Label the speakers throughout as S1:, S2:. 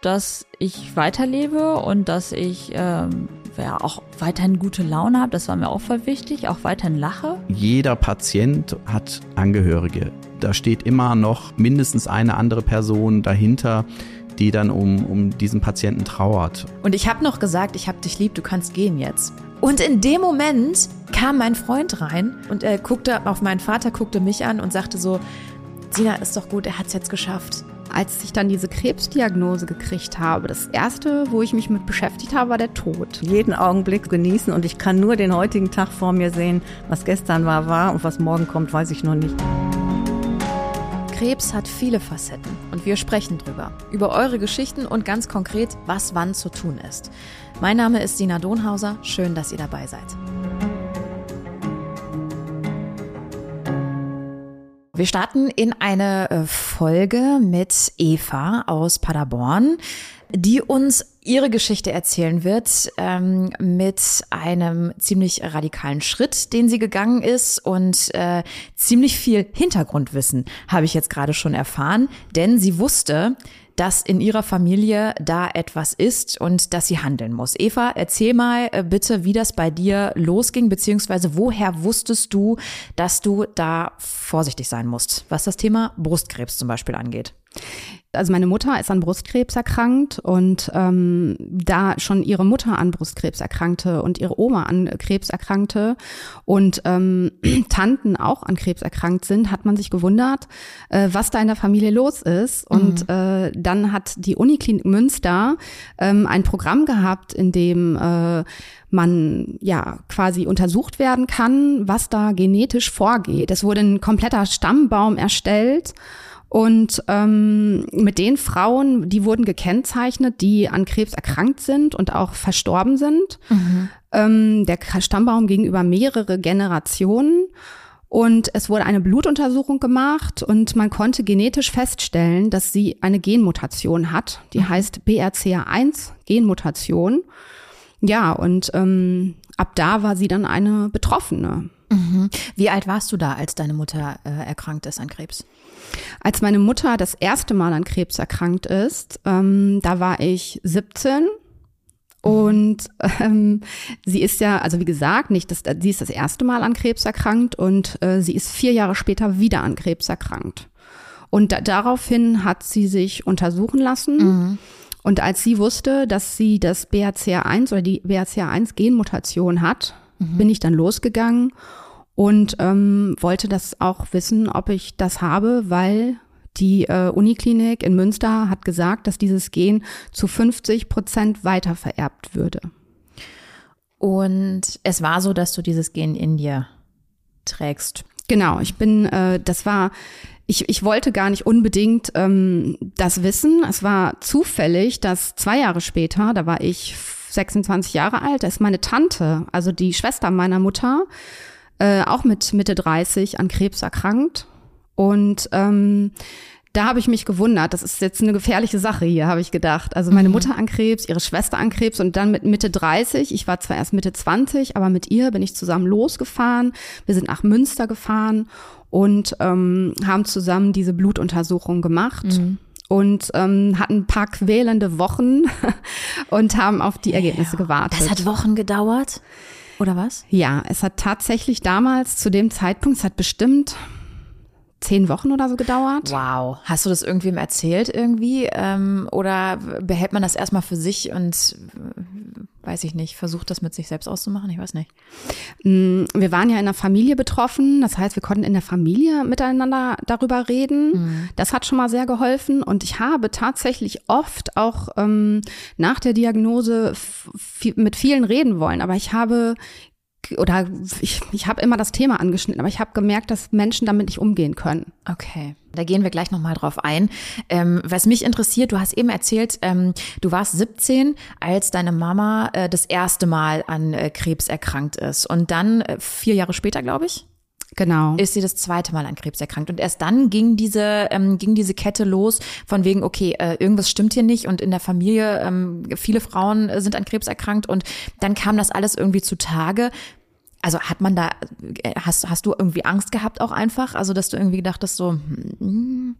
S1: dass ich weiterlebe und dass ich ähm, ja, auch weiterhin gute Laune habe. Das war mir auch voll wichtig, auch weiterhin lache.
S2: Jeder Patient hat Angehörige. Da steht immer noch mindestens eine andere Person dahinter, die dann um, um diesen Patienten trauert.
S3: Und ich habe noch gesagt, ich habe dich lieb, du kannst gehen jetzt. Und in dem Moment kam mein Freund rein und er guckte auf meinen Vater, guckte mich an und sagte so, Sina, ist doch gut, er hat es jetzt geschafft.
S4: Als ich dann diese Krebsdiagnose gekriegt habe, das erste, wo ich mich mit beschäftigt habe, war der Tod.
S5: Jeden Augenblick genießen und ich kann nur den heutigen Tag vor mir sehen. Was gestern war, war und was morgen kommt, weiß ich noch nicht.
S3: Krebs hat viele Facetten und wir sprechen drüber. Über eure Geschichten und ganz konkret, was wann zu tun ist. Mein Name ist Sina Donhauser. Schön, dass ihr dabei seid. Wir starten in eine äh, Folge mit Eva aus Paderborn, die uns ihre Geschichte erzählen wird ähm, mit einem ziemlich radikalen Schritt, den sie gegangen ist und äh, ziemlich viel Hintergrundwissen habe ich jetzt gerade schon erfahren, denn sie wusste, dass in ihrer Familie da etwas ist und dass sie handeln muss. Eva, erzähl mal äh, bitte, wie das bei dir losging, beziehungsweise woher wusstest du, dass du da vorsichtig sein musst, was das Thema Brustkrebs zum Beispiel angeht?
S4: Also meine Mutter ist an Brustkrebs erkrankt und ähm, da schon ihre Mutter an Brustkrebs erkrankte und ihre Oma an Krebs erkrankte und ähm, Tanten auch an Krebs erkrankt sind, hat man sich gewundert, äh, was da in der Familie los ist. Und mhm. äh, dann hat die Uniklinik Münster ähm, ein Programm gehabt, in dem äh, man ja quasi untersucht werden kann, was da genetisch vorgeht. Es wurde ein kompletter Stammbaum erstellt. Und ähm, mit den Frauen, die wurden gekennzeichnet, die an Krebs erkrankt sind und auch verstorben sind. Mhm. Ähm, der Stammbaum gegenüber mehrere Generationen. Und es wurde eine Blutuntersuchung gemacht und man konnte genetisch feststellen, dass sie eine Genmutation hat. Die mhm. heißt BRCA1 Genmutation. Ja, und ähm, ab da war sie dann eine Betroffene.
S3: Mhm. Wie alt warst du da, als deine Mutter äh, erkrankt ist an Krebs?
S4: Als meine Mutter das erste Mal an Krebs erkrankt ist, ähm, da war ich 17 und ähm, sie ist ja, also wie gesagt, nicht das, sie ist das erste Mal an Krebs erkrankt und äh, sie ist vier Jahre später wieder an Krebs erkrankt. Und da, daraufhin hat sie sich untersuchen lassen. Mhm. Und als sie wusste, dass sie das BRCA1 oder die BRCA1-Genmutation hat, mhm. bin ich dann losgegangen und ähm, wollte das auch wissen, ob ich das habe, weil die äh, Uniklinik in Münster hat gesagt, dass dieses Gen zu 50 Prozent weiter vererbt würde.
S3: Und es war so, dass du dieses Gen in dir trägst.
S4: Genau, ich bin, äh, das war, ich, ich wollte gar nicht unbedingt ähm, das wissen. Es war zufällig, dass zwei Jahre später, da war ich 26 Jahre alt, da ist meine Tante, also die Schwester meiner Mutter, äh, auch mit Mitte 30 an Krebs erkrankt. Und ähm, da habe ich mich gewundert, das ist jetzt eine gefährliche Sache hier, habe ich gedacht. Also meine mhm. Mutter an Krebs, ihre Schwester an Krebs und dann mit Mitte 30, ich war zwar erst Mitte 20, aber mit ihr bin ich zusammen losgefahren. Wir sind nach Münster gefahren und ähm, haben zusammen diese Blutuntersuchung gemacht. Mhm. Und ähm, hatten ein paar quälende Wochen und haben auf die Ergebnisse ja, gewartet.
S3: Das hat Wochen gedauert? Oder was?
S4: Ja, es hat tatsächlich damals zu dem Zeitpunkt, es hat bestimmt zehn Wochen oder so gedauert.
S3: Wow. Hast du das irgendwem erzählt irgendwie? Ähm, oder behält man das erstmal für sich und weiß ich nicht, versucht das mit sich selbst auszumachen? Ich weiß nicht.
S4: Mm, wir waren ja in der Familie betroffen. Das heißt, wir konnten in der Familie miteinander darüber reden. Mhm. Das hat schon mal sehr geholfen. Und ich habe tatsächlich oft auch ähm, nach der Diagnose mit vielen reden wollen. Aber ich habe oder ich, ich habe immer das Thema angeschnitten, aber ich habe gemerkt, dass Menschen damit nicht umgehen können.
S3: Okay, da gehen wir gleich nochmal drauf ein. Ähm, was mich interessiert, du hast eben erzählt, ähm, du warst 17, als deine Mama äh, das erste Mal an äh, Krebs erkrankt ist. Und dann, äh, vier Jahre später, glaube ich,
S4: Genau.
S3: Ist sie das zweite Mal an Krebs erkrankt. Und erst dann ging diese, ähm, ging diese Kette los von wegen, okay, äh, irgendwas stimmt hier nicht und in der Familie, ähm, viele Frauen sind an Krebs erkrankt und dann kam das alles irgendwie zutage. Also hat man da, äh, hast, hast du irgendwie Angst gehabt auch einfach? Also, dass du irgendwie gedacht hast, so, hm,
S4: Mm,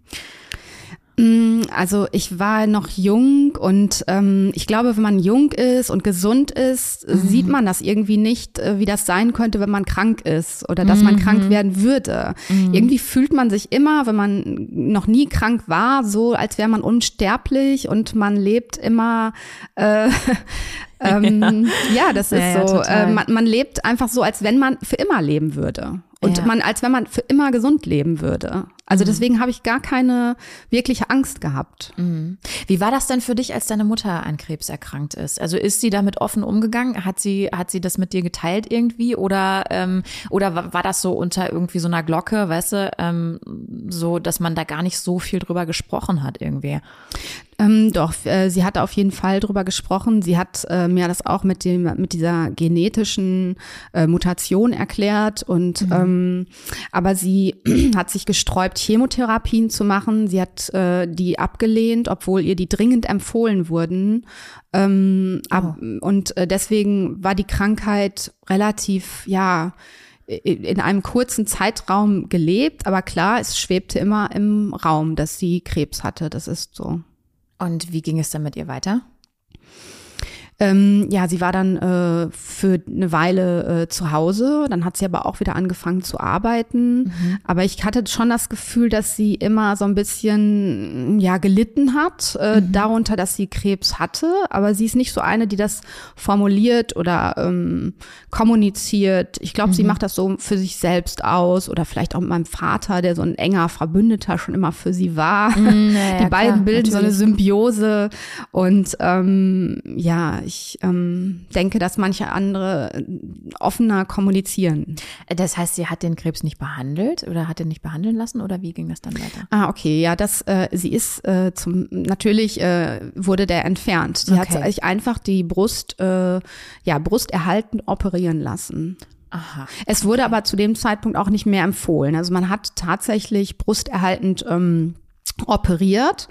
S4: also ich war noch jung und ähm, ich glaube, wenn man jung ist und gesund ist, mhm. sieht man das irgendwie nicht, äh, wie das sein könnte, wenn man krank ist oder dass mhm. man krank werden würde. Mhm. Irgendwie fühlt man sich immer, wenn man noch nie krank war, so als wäre man unsterblich und man lebt immer äh, ähm, ja. ja. das ist ja, so. Äh, man, man lebt einfach so, als wenn man für immer leben würde. Und ja. man, als wenn man für immer gesund leben würde. Also mhm. deswegen habe ich gar keine wirkliche Angst gehabt.
S3: Mhm. Wie war das denn für dich, als deine Mutter an Krebs erkrankt ist? Also ist sie damit offen umgegangen? Hat sie, hat sie das mit dir geteilt irgendwie? Oder, ähm, oder war das so unter irgendwie so einer Glocke, weißt du, ähm, so, dass man da gar nicht so viel drüber gesprochen hat irgendwie?
S4: Ähm, doch, äh, sie hat auf jeden Fall drüber gesprochen. Sie hat äh, mir das auch mit dem mit dieser genetischen äh, Mutation erklärt und mhm. ähm, aber sie hat sich gesträubt, Chemotherapien zu machen. Sie hat äh, die abgelehnt, obwohl ihr die dringend empfohlen wurden. Ähm, oh. ab, und äh, deswegen war die Krankheit relativ, ja in einem kurzen Zeitraum gelebt, aber klar, es schwebte immer im Raum, dass sie Krebs hatte. Das ist so.
S3: Und wie ging es dann mit ihr weiter?
S4: Ähm, ja, sie war dann äh, für eine Weile äh, zu Hause, dann hat sie aber auch wieder angefangen zu arbeiten. Mhm. Aber ich hatte schon das Gefühl, dass sie immer so ein bisschen ja gelitten hat äh, mhm. darunter, dass sie Krebs hatte. Aber sie ist nicht so eine, die das formuliert oder ähm, kommuniziert. Ich glaube, mhm. sie macht das so für sich selbst aus oder vielleicht auch mit meinem Vater, der so ein enger Verbündeter schon immer für sie war. Mhm, ja, die beiden klar, bilden natürlich. so eine Symbiose und ähm, ja, ich ähm, denke, dass manche andere äh, offener kommunizieren.
S3: Das heißt, sie hat den Krebs nicht behandelt oder hat den nicht behandeln lassen oder wie ging das dann weiter?
S4: Ah, okay, ja, das, äh, sie ist äh, zum, natürlich äh, wurde der entfernt. Sie okay. hat sich einfach die Brust, äh, ja, Brust erhalten operieren lassen. Aha. Es wurde aber zu dem Zeitpunkt auch nicht mehr empfohlen. Also man hat tatsächlich brusterhaltend ähm, operiert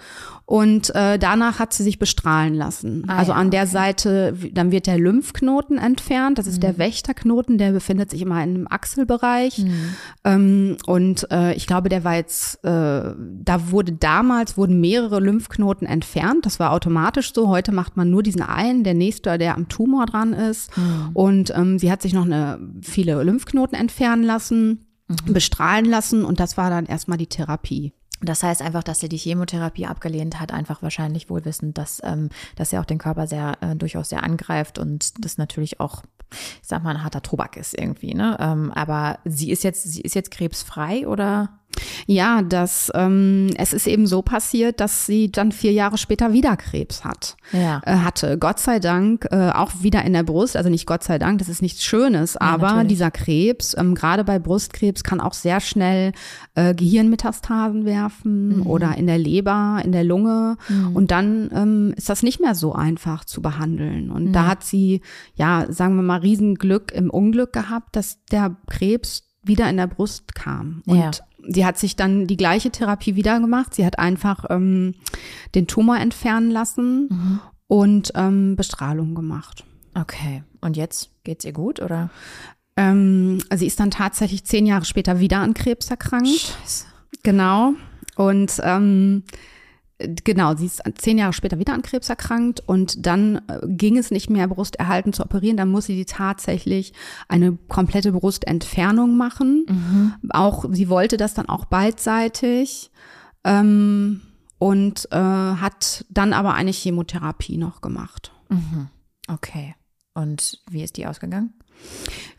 S4: und äh, danach hat sie sich bestrahlen lassen. Ah, also ja, an der. Seite, dann wird der Lymphknoten entfernt. Das ist mhm. der Wächterknoten, der befindet sich immer in einem Achselbereich. Mhm. Ähm, und äh, ich glaube, der war jetzt, äh, da wurde damals wurden mehrere Lymphknoten entfernt. Das war automatisch so. Heute macht man nur diesen einen, der nächste, der am Tumor dran ist. Mhm. Und ähm, sie hat sich noch eine, viele Lymphknoten entfernen lassen, mhm. bestrahlen lassen und das war dann erstmal die Therapie.
S3: Das heißt einfach, dass sie die Chemotherapie abgelehnt hat, einfach wahrscheinlich wohl wissend, dass, ähm, dass er auch den Körper sehr äh, durchaus sehr angreift und das natürlich auch, ich sag mal, ein harter Tobak ist irgendwie. Ne? Ähm, aber sie ist jetzt, sie ist jetzt krebsfrei oder?
S4: Ja, das, ähm, es ist eben so passiert, dass sie dann vier Jahre später wieder Krebs hat, ja. äh, hatte. Gott sei Dank äh, auch wieder in der Brust, also nicht Gott sei Dank, das ist nichts Schönes, ja, aber natürlich. dieser Krebs, ähm, gerade bei Brustkrebs, kann auch sehr schnell äh, Gehirnmetastasen werfen mhm. oder in der Leber, in der Lunge mhm. und dann ähm, ist das nicht mehr so einfach zu behandeln. Und mhm. da hat sie, ja, sagen wir mal, Riesenglück im Unglück gehabt, dass der Krebs wieder in der Brust kam. Und ja sie hat sich dann die gleiche Therapie wieder gemacht. Sie hat einfach ähm, den Tumor entfernen lassen mhm. und ähm, Bestrahlung gemacht.
S3: Okay. Und jetzt geht's ihr gut oder?
S4: Ähm, sie ist dann tatsächlich zehn Jahre später wieder an Krebs erkrankt. Scheiße. Genau. Und ähm, Genau, sie ist zehn Jahre später wieder an Krebs erkrankt und dann äh, ging es nicht mehr, Brusterhalten zu operieren. Dann musste sie tatsächlich eine komplette Brustentfernung machen. Mhm. Auch sie wollte das dann auch beidseitig ähm, und äh, hat dann aber eine Chemotherapie noch gemacht.
S3: Mhm. Okay. Und wie ist die ausgegangen?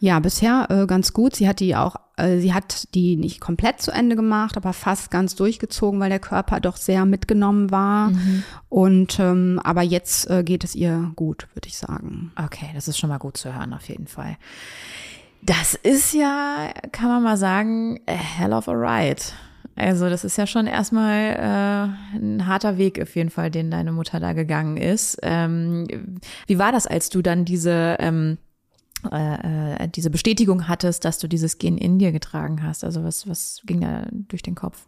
S4: Ja, bisher äh, ganz gut. Sie hat die auch, äh, sie hat die nicht komplett zu Ende gemacht, aber fast ganz durchgezogen, weil der Körper doch sehr mitgenommen war. Mhm. Und ähm, aber jetzt äh, geht es ihr gut, würde ich sagen.
S3: Okay, das ist schon mal gut zu hören, auf jeden Fall. Das ist ja, kann man mal sagen, a hell of a ride. Also das ist ja schon erstmal äh, ein harter Weg auf jeden Fall, den deine Mutter da gegangen ist. Ähm, wie war das, als du dann diese ähm, äh, äh, diese Bestätigung hattest, dass du dieses Gen in dir getragen hast? Also was, was ging da durch den Kopf?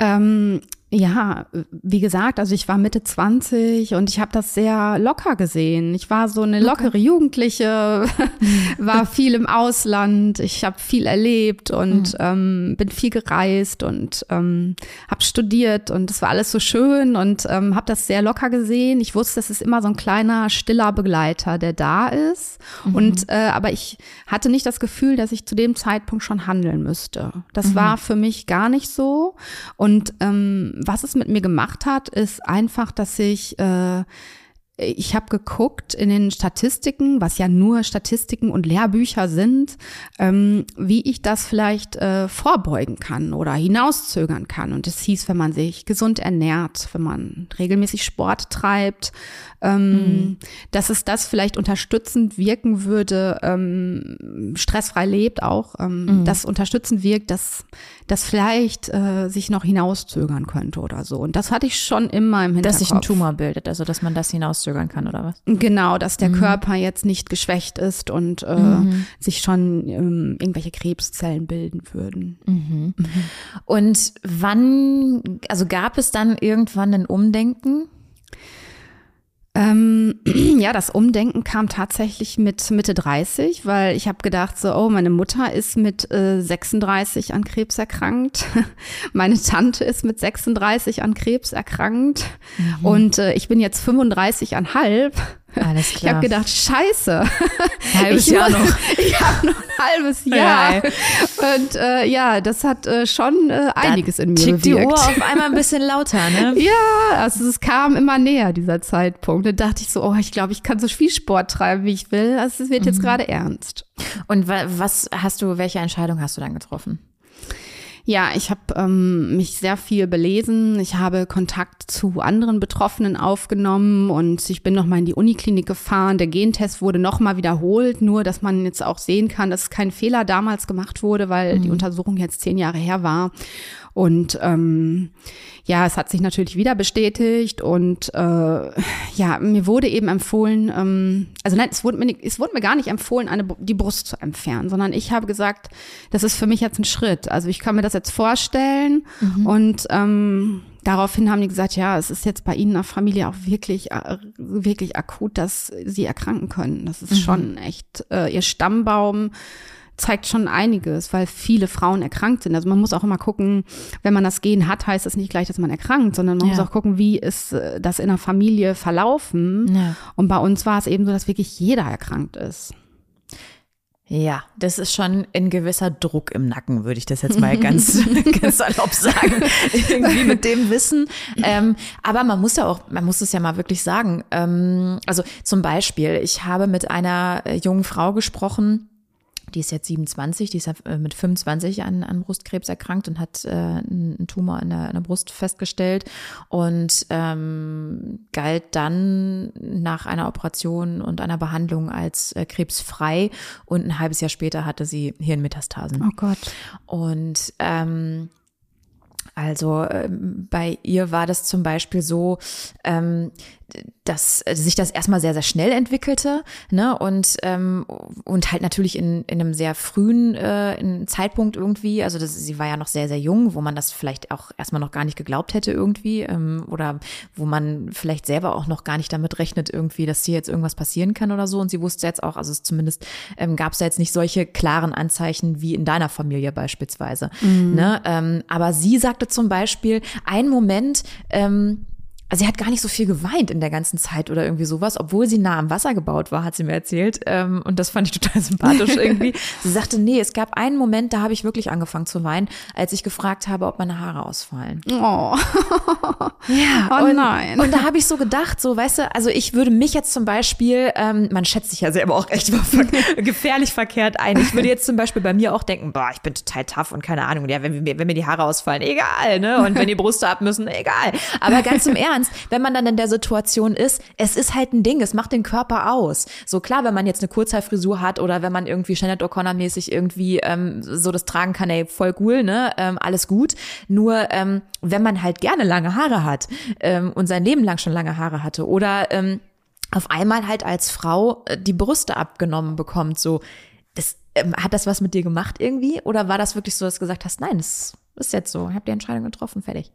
S4: Ähm, ja, wie gesagt, also ich war Mitte 20 und ich habe das sehr locker gesehen. Ich war so eine lockere Jugendliche, war viel im Ausland, ich habe viel erlebt und mhm. ähm, bin viel gereist und ähm, habe studiert und es war alles so schön und ähm, habe das sehr locker gesehen. Ich wusste, es ist immer so ein kleiner stiller Begleiter, der da ist. Mhm. Und äh, aber ich hatte nicht das Gefühl, dass ich zu dem Zeitpunkt schon handeln müsste. Das mhm. war für mich gar nicht so und ähm, was es mit mir gemacht hat, ist einfach, dass ich äh, ich habe geguckt in den Statistiken, was ja nur Statistiken und Lehrbücher sind, ähm, wie ich das vielleicht äh, vorbeugen kann oder hinauszögern kann. Und es hieß, wenn man sich gesund ernährt, wenn man regelmäßig Sport treibt, ähm, mhm. dass es das vielleicht unterstützend wirken würde, ähm, stressfrei lebt auch, ähm, mhm. das unterstützend wirkt, dass das vielleicht äh, sich noch hinauszögern könnte oder so. Und das hatte ich schon immer im Hinterkopf.
S3: Dass sich ein Tumor bildet, also dass man das hinauszögern kann oder was?
S4: Genau, dass der mhm. Körper jetzt nicht geschwächt ist und äh, mhm. sich schon ähm, irgendwelche Krebszellen bilden würden.
S3: Mhm. Mhm. Und wann, also gab es dann irgendwann ein Umdenken?
S4: Ähm, ja, das Umdenken kam tatsächlich mit Mitte 30, weil ich habe gedacht, so, oh, meine Mutter ist mit äh, 36 an Krebs erkrankt, meine Tante ist mit 36 an Krebs erkrankt mhm. und äh, ich bin jetzt 35 an halb.
S3: Alles klar.
S4: Ich habe gedacht, scheiße.
S3: Halbes
S4: ich
S3: Jahr
S4: muss,
S3: noch.
S4: Ich habe noch ein halbes Jahr. Ja, und äh, ja, das hat äh, schon äh, einiges in mir
S3: bewirkt.
S4: die
S3: Uhr auf einmal ein bisschen lauter, ne?
S4: ja, also es kam immer näher, dieser Zeitpunkt. Da dachte ich so, oh, ich glaube, ich kann so viel Sport treiben, wie ich will. Also es wird mhm. jetzt gerade ernst.
S3: Und was hast du, welche Entscheidung hast du dann getroffen?
S4: Ja, ich habe ähm, mich sehr viel belesen. Ich habe Kontakt zu anderen Betroffenen aufgenommen und ich bin nochmal in die Uniklinik gefahren. Der Gentest wurde nochmal wiederholt, nur dass man jetzt auch sehen kann, dass kein Fehler damals gemacht wurde, weil mhm. die Untersuchung jetzt zehn Jahre her war. Und ähm, ja, es hat sich natürlich wieder bestätigt und äh, ja, mir wurde eben empfohlen, ähm, also nein, es wurde, mir, es wurde mir gar nicht empfohlen, eine, die Brust zu entfernen, sondern ich habe gesagt, das ist für mich jetzt ein Schritt. Also ich kann mir das jetzt vorstellen mhm. und ähm, daraufhin haben die gesagt, ja, es ist jetzt bei Ihnen in der Familie auch wirklich, äh, wirklich akut, dass Sie erkranken können. Das ist mhm. schon echt äh, Ihr Stammbaum zeigt schon einiges, weil viele Frauen erkrankt sind. Also man muss auch immer gucken, wenn man das Gen hat, heißt das nicht gleich, dass man erkrankt, sondern man ja. muss auch gucken, wie ist äh, das in der Familie verlaufen. Ja. Und bei uns war es eben so, dass wirklich jeder erkrankt ist.
S3: Ja, das ist schon ein gewisser Druck im Nacken, würde ich das jetzt mal ganz, ganz salopp sagen. Irgendwie mit dem Wissen. Ähm, aber man muss ja auch, man muss es ja mal wirklich sagen. Ähm, also zum Beispiel, ich habe mit einer äh, jungen Frau gesprochen, die ist jetzt 27, die ist äh, mit 25 an, an Brustkrebs erkrankt und hat äh, einen Tumor in der, in der Brust festgestellt und ähm, galt dann nach einer Operation und einer Behandlung als äh, krebsfrei und ein halbes Jahr später hatte sie Hirnmetastasen.
S4: Oh Gott.
S3: Und ähm, also ähm, bei ihr war das zum Beispiel so, ähm, dass sich das erstmal sehr, sehr schnell entwickelte, ne? Und, ähm, und halt natürlich in, in einem sehr frühen äh, Zeitpunkt irgendwie. Also das, sie war ja noch sehr, sehr jung, wo man das vielleicht auch erstmal noch gar nicht geglaubt hätte irgendwie. Ähm, oder wo man vielleicht selber auch noch gar nicht damit rechnet, irgendwie, dass hier jetzt irgendwas passieren kann oder so. Und sie wusste jetzt auch, also es zumindest ähm, gab es ja jetzt nicht solche klaren Anzeichen wie in deiner Familie beispielsweise. Mhm. Ne? Ähm, aber sie sagte zum Beispiel, ein Moment, ähm, also sie hat gar nicht so viel geweint in der ganzen Zeit oder irgendwie sowas, obwohl sie nah am Wasser gebaut war, hat sie mir erzählt. Ähm, und das fand ich total sympathisch irgendwie. sie sagte, nee, es gab einen Moment, da habe ich wirklich angefangen zu weinen, als ich gefragt habe, ob meine Haare ausfallen.
S4: Oh.
S3: Ja.
S4: Oh
S3: und,
S4: nein.
S3: Und da habe ich so gedacht, so, weißt du, also ich würde mich jetzt zum Beispiel, ähm, man schätzt sich ja selber auch echt gefährlich verkehrt ein. Ich würde jetzt zum Beispiel bei mir auch denken, boah, ich bin total tough und keine Ahnung, ja, wenn, wenn mir die Haare ausfallen, egal, ne? Und wenn die Brüste ab müssen, egal. Aber ganz im Ernst, Ernst, wenn man dann in der Situation ist, es ist halt ein Ding, es macht den Körper aus. So klar, wenn man jetzt eine Kurzhaarfrisur hat oder wenn man irgendwie Janet O'Connor-mäßig irgendwie ähm, so das tragen kann, ey, voll cool, ne? Ähm, alles gut. Nur ähm, wenn man halt gerne lange Haare hat ähm, und sein Leben lang schon lange Haare hatte oder ähm, auf einmal halt als Frau äh, die Brüste abgenommen bekommt, so das, ähm, hat das was mit dir gemacht irgendwie? Oder war das wirklich so, dass du gesagt hast, nein, es ist jetzt so, ich habe die Entscheidung getroffen, fertig?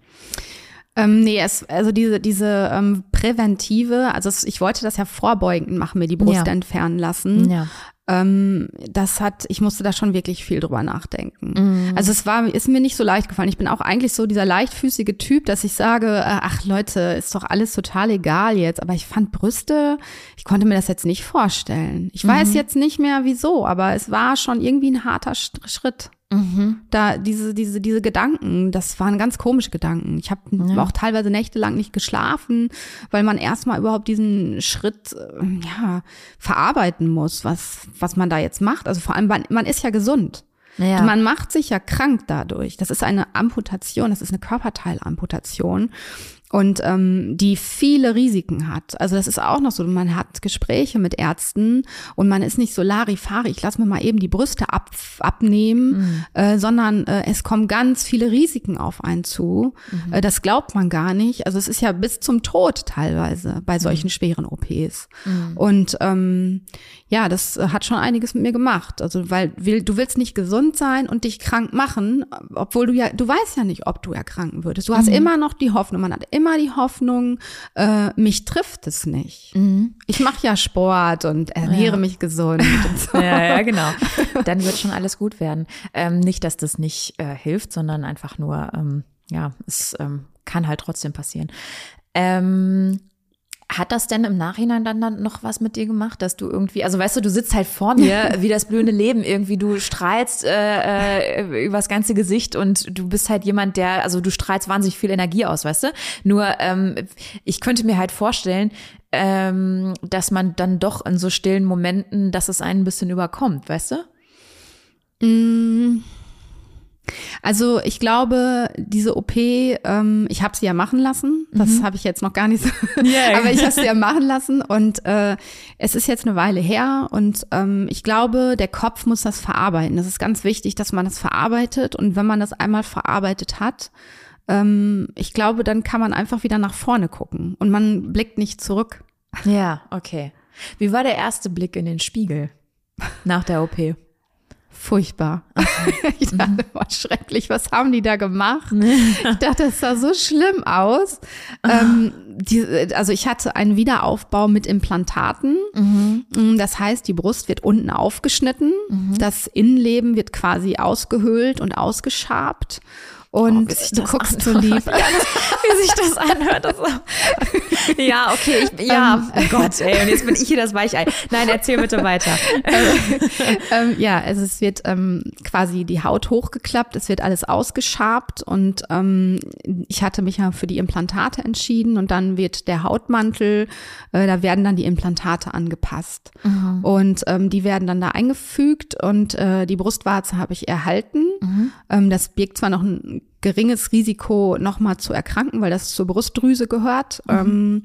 S4: Ähm, nee, es, also diese, diese ähm, präventive, also es, ich wollte das ja vorbeugend machen, mir die Brust
S3: Ja.
S4: entfernen lassen.
S3: Ja.
S4: Ähm, das hat, ich musste da schon wirklich viel drüber nachdenken.
S3: Mhm.
S4: Also es war, ist mir nicht so leicht gefallen. Ich bin auch eigentlich so dieser leichtfüßige Typ, dass ich sage, äh, ach Leute, ist doch alles total egal jetzt. Aber ich fand Brüste, ich konnte mir das jetzt nicht vorstellen. Ich
S3: Mhm.
S4: weiß jetzt nicht mehr wieso, aber es war schon irgendwie ein harter Sch- Schritt.
S3: Mhm.
S4: Da diese, diese, diese Gedanken, das waren ganz komische Gedanken. Ich habe auch teilweise nächtelang nicht geschlafen, weil man erstmal überhaupt diesen Schritt äh, ja, verarbeiten muss, was, was man da jetzt macht. Also vor allem, man, man ist ja gesund.
S3: Ja.
S4: Man macht sich ja krank dadurch. Das ist eine Amputation, das ist eine Körperteilamputation und ähm, die viele Risiken hat. Also das ist auch noch so, man hat Gespräche mit Ärzten und man ist nicht so Larifari, ich lass mir mal eben die Brüste ab, abnehmen, äh, sondern äh, es kommen ganz viele Risiken auf einen zu. Äh, das glaubt man gar nicht. Also es ist ja bis zum Tod teilweise bei solchen schweren OPs. Und ähm, ja, das äh, hat schon einiges mit mir gemacht. Also weil will, du willst nicht gesund sein und dich krank machen, obwohl du ja, du weißt ja nicht, ob du erkranken würdest. Du hast immer noch die Hoffnung, man hat immer die Hoffnung, äh, mich trifft es nicht. Ich mache ja Sport und ernähre mich gesund. Und so.
S3: Ja, ja, genau. Dann wird schon alles gut werden. Ähm, nicht, dass das nicht äh, hilft, sondern einfach nur, ähm, ja, es ähm, kann halt trotzdem passieren. Ähm, hat das denn im Nachhinein dann, dann noch was mit dir gemacht, dass du irgendwie, also weißt du, du sitzt halt vor mir wie das blühende Leben irgendwie, du strahlst äh, äh, übers ganze Gesicht und du bist halt jemand, der, also du strahlst wahnsinnig viel Energie aus, weißt du? Nur ähm, ich könnte mir halt vorstellen, ähm, dass man dann doch in so stillen Momenten, dass es einen ein bisschen überkommt, weißt du?
S4: Mm. Also ich glaube, diese OP, ähm, ich habe sie ja machen lassen. Das habe ich jetzt noch gar nicht so.
S3: Ja.
S4: Aber ich habe sie ja machen lassen und äh, es ist jetzt eine Weile her und ähm, ich glaube, der Kopf muss das verarbeiten. Das ist ganz wichtig, dass man das verarbeitet und wenn man das einmal verarbeitet hat, ähm, ich glaube, dann kann man einfach wieder nach vorne gucken und man blickt nicht zurück.
S3: Ja, okay. Wie war der erste Blick in den Spiegel nach der OP?
S4: Furchtbar. Ich dachte, oh, schrecklich, was haben die da gemacht? Ich dachte, es sah so schlimm aus. Ähm, die, also ich hatte einen Wiederaufbau mit Implantaten. Mm, Das heißt, die Brust wird unten aufgeschnitten, das Innenleben wird quasi ausgehöhlt und ausgeschabt. Und
S3: sich
S4: du guckst so lieb.
S3: Wie sich das anhört. Das ja, okay, ich, ja, oh Gott, ey, und jetzt bin ich hier das Weichei. Nein, erzähl bitte weiter.
S4: ähm, ja, also es wird ähm, quasi die Haut hochgeklappt, es wird alles ausgeschabt und ähm, ich hatte mich ja für die Implantate entschieden und dann wird der Hautmantel, äh, da werden dann die Implantate angepasst und ähm, die werden dann da eingefügt und äh, die Brustwarze habe ich erhalten. Ähm, das birgt zwar noch ein geringes Risiko, nochmal zu erkranken, weil das zur Brustdrüse gehört. Ähm,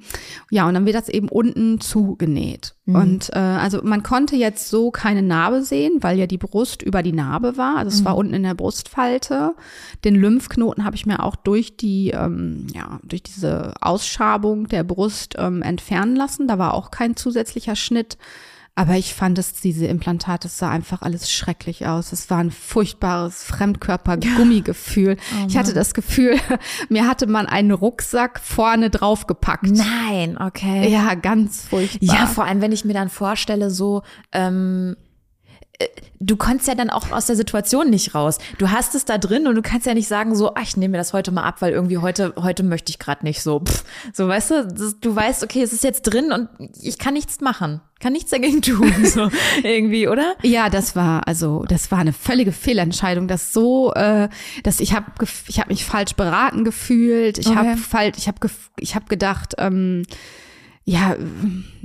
S4: ja, und dann wird das eben unten zugenäht. Und äh, also man konnte jetzt so keine Narbe sehen, weil ja die Brust über die Narbe war. Also es war unten in der Brustfalte. Den Lymphknoten habe ich mir auch durch die, ähm, ja, durch diese Ausschabung der Brust ähm, entfernen lassen. Da war auch kein zusätzlicher Schnitt. Aber ich fand es, diese Implantate, es sah einfach alles schrecklich aus. Es war ein furchtbares Fremdkörper-Gummigefühl. ich hatte das Gefühl, mir hatte man einen Rucksack vorne draufgepackt.
S3: Nein, okay.
S4: Ja, ganz furchtbar.
S3: Ja, vor allem, wenn ich mir dann vorstelle, so, ähm, äh, du konntest ja dann auch aus der Situation nicht raus. Du hast es da drin und du kannst ja nicht sagen so, ach, ich nehme mir das heute mal ab, weil irgendwie heute heute möchte ich gerade nicht so. Pff. So, weißt du, das, du weißt, okay, es ist jetzt drin und ich kann nichts machen. Kann nichts dagegen tun, so irgendwie, oder?
S4: Ja, das war also das war eine völlige Fehlentscheidung, das so, äh, dass ich habe ich habe mich falsch beraten gefühlt, ich
S3: Okay.
S4: habe falsch, ich habe ich habe gedacht, ähm, ja,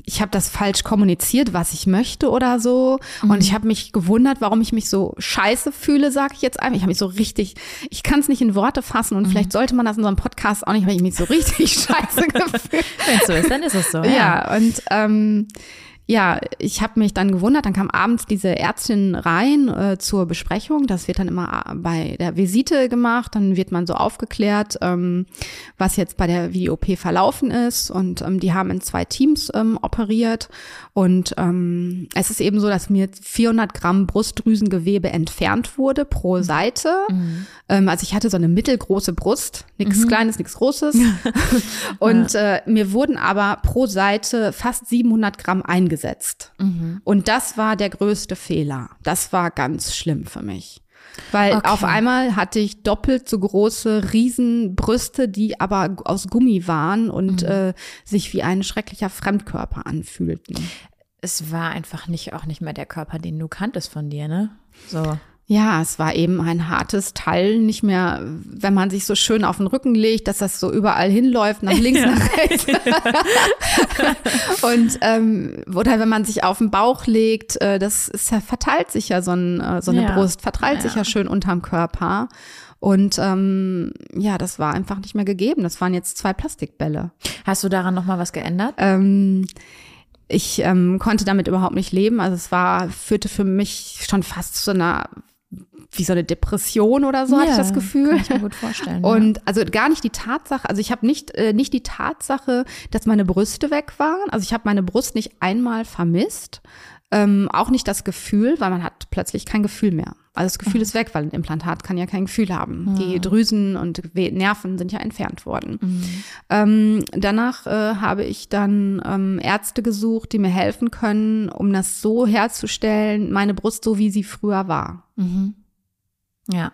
S4: ich habe das falsch kommuniziert, was ich möchte oder so. Und ich habe mich gewundert, warum ich mich so scheiße fühle, sage ich jetzt einfach. Ich habe mich so richtig, ich kann es nicht in Worte fassen und vielleicht sollte man das in so einem Podcast auch nicht, weil ich mich so richtig scheiße gefühlt.
S3: Wenn es so ist, dann ist es so.
S4: Ja, und ähm, ja, ich habe mich dann gewundert, dann kam abends diese Ärztin rein äh, zur Besprechung. Das wird dann immer äh, bei der Visite gemacht. Dann wird man so aufgeklärt, ähm, was jetzt bei der Video-OP verlaufen ist. Und ähm, die haben in zwei Teams ähm, operiert. Und ähm, es ist eben so, dass mir 400 Gramm Brustdrüsengewebe entfernt wurde pro Seite. Mhm. Ähm, also ich hatte so eine mittelgroße Brust, nichts mhm. Kleines, nichts Großes. und äh, mir wurden aber pro Seite fast 700 Gramm eingesetzt eingesetzt. Mhm. Und das war der größte Fehler. Das war ganz schlimm für mich. Weil okay. auf einmal hatte ich doppelt so große Riesenbrüste, die aber aus Gummi waren und mhm. äh, sich wie ein schrecklicher Fremdkörper anfühlten.
S3: Es war einfach nicht auch nicht mehr der Körper, den du kanntest von dir, ne? So.
S4: Ja, es war eben ein hartes Teil, nicht mehr, wenn man sich so schön auf den Rücken legt, dass das so überall hinläuft, nach links, ja. nach rechts. und ähm, oder wenn man sich auf den Bauch legt, äh, das ist ja, verteilt sich ja so, ein, äh, so eine ja. Brust, verteilt ja. sich ja schön unterm Körper. Und ähm, ja, das war einfach nicht mehr gegeben. Das waren jetzt zwei Plastikbälle.
S3: Hast du daran noch mal was geändert?
S4: Ähm, ich ähm, konnte damit überhaupt nicht leben. Also es war, führte für mich schon fast zu einer wie so eine Depression oder so, ja, hatte ich das Gefühl. Kann
S3: ich mir gut vorstellen.
S4: Und ja. also gar nicht die Tatsache, also ich habe nicht, äh, nicht die Tatsache, dass meine Brüste weg waren. Also ich habe meine Brust nicht einmal vermisst. Ähm, auch nicht das Gefühl, weil man hat plötzlich kein Gefühl mehr. Also das Gefühl mhm. ist weg, weil ein Implantat kann ja kein Gefühl haben. Mhm. Die Drüsen und Nerven sind ja entfernt worden. Mhm. Ähm, danach äh, habe ich dann ähm, Ärzte gesucht, die mir helfen können, um das so herzustellen, meine Brust so, wie sie früher war.
S3: Mhm. Ja.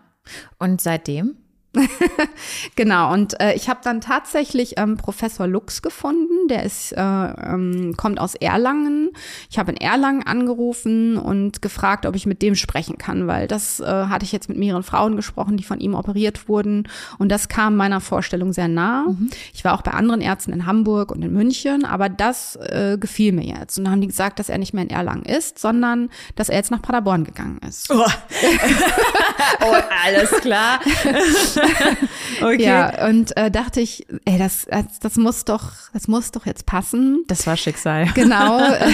S3: Und seitdem?
S4: genau, und äh, ich habe dann tatsächlich ähm, Professor Lux gefunden, der ist, äh, ähm, kommt aus Erlangen. Ich habe in Erlangen angerufen und gefragt, ob ich mit dem sprechen kann, weil das äh, hatte ich jetzt mit mehreren Frauen gesprochen, die von ihm operiert wurden. Und das kam meiner Vorstellung sehr nah. Mhm. Ich war auch bei anderen Ärzten in Hamburg und in München, aber das äh, gefiel mir jetzt. Und dann haben die gesagt, dass er nicht mehr in Erlangen ist, sondern dass er jetzt nach Paderborn gegangen ist.
S3: Oh, oh alles klar.
S4: okay. Ja, und äh, dachte ich, ey, das, das, muss doch, das muss doch jetzt passen.
S3: Das war Schicksal.
S4: Genau, äh,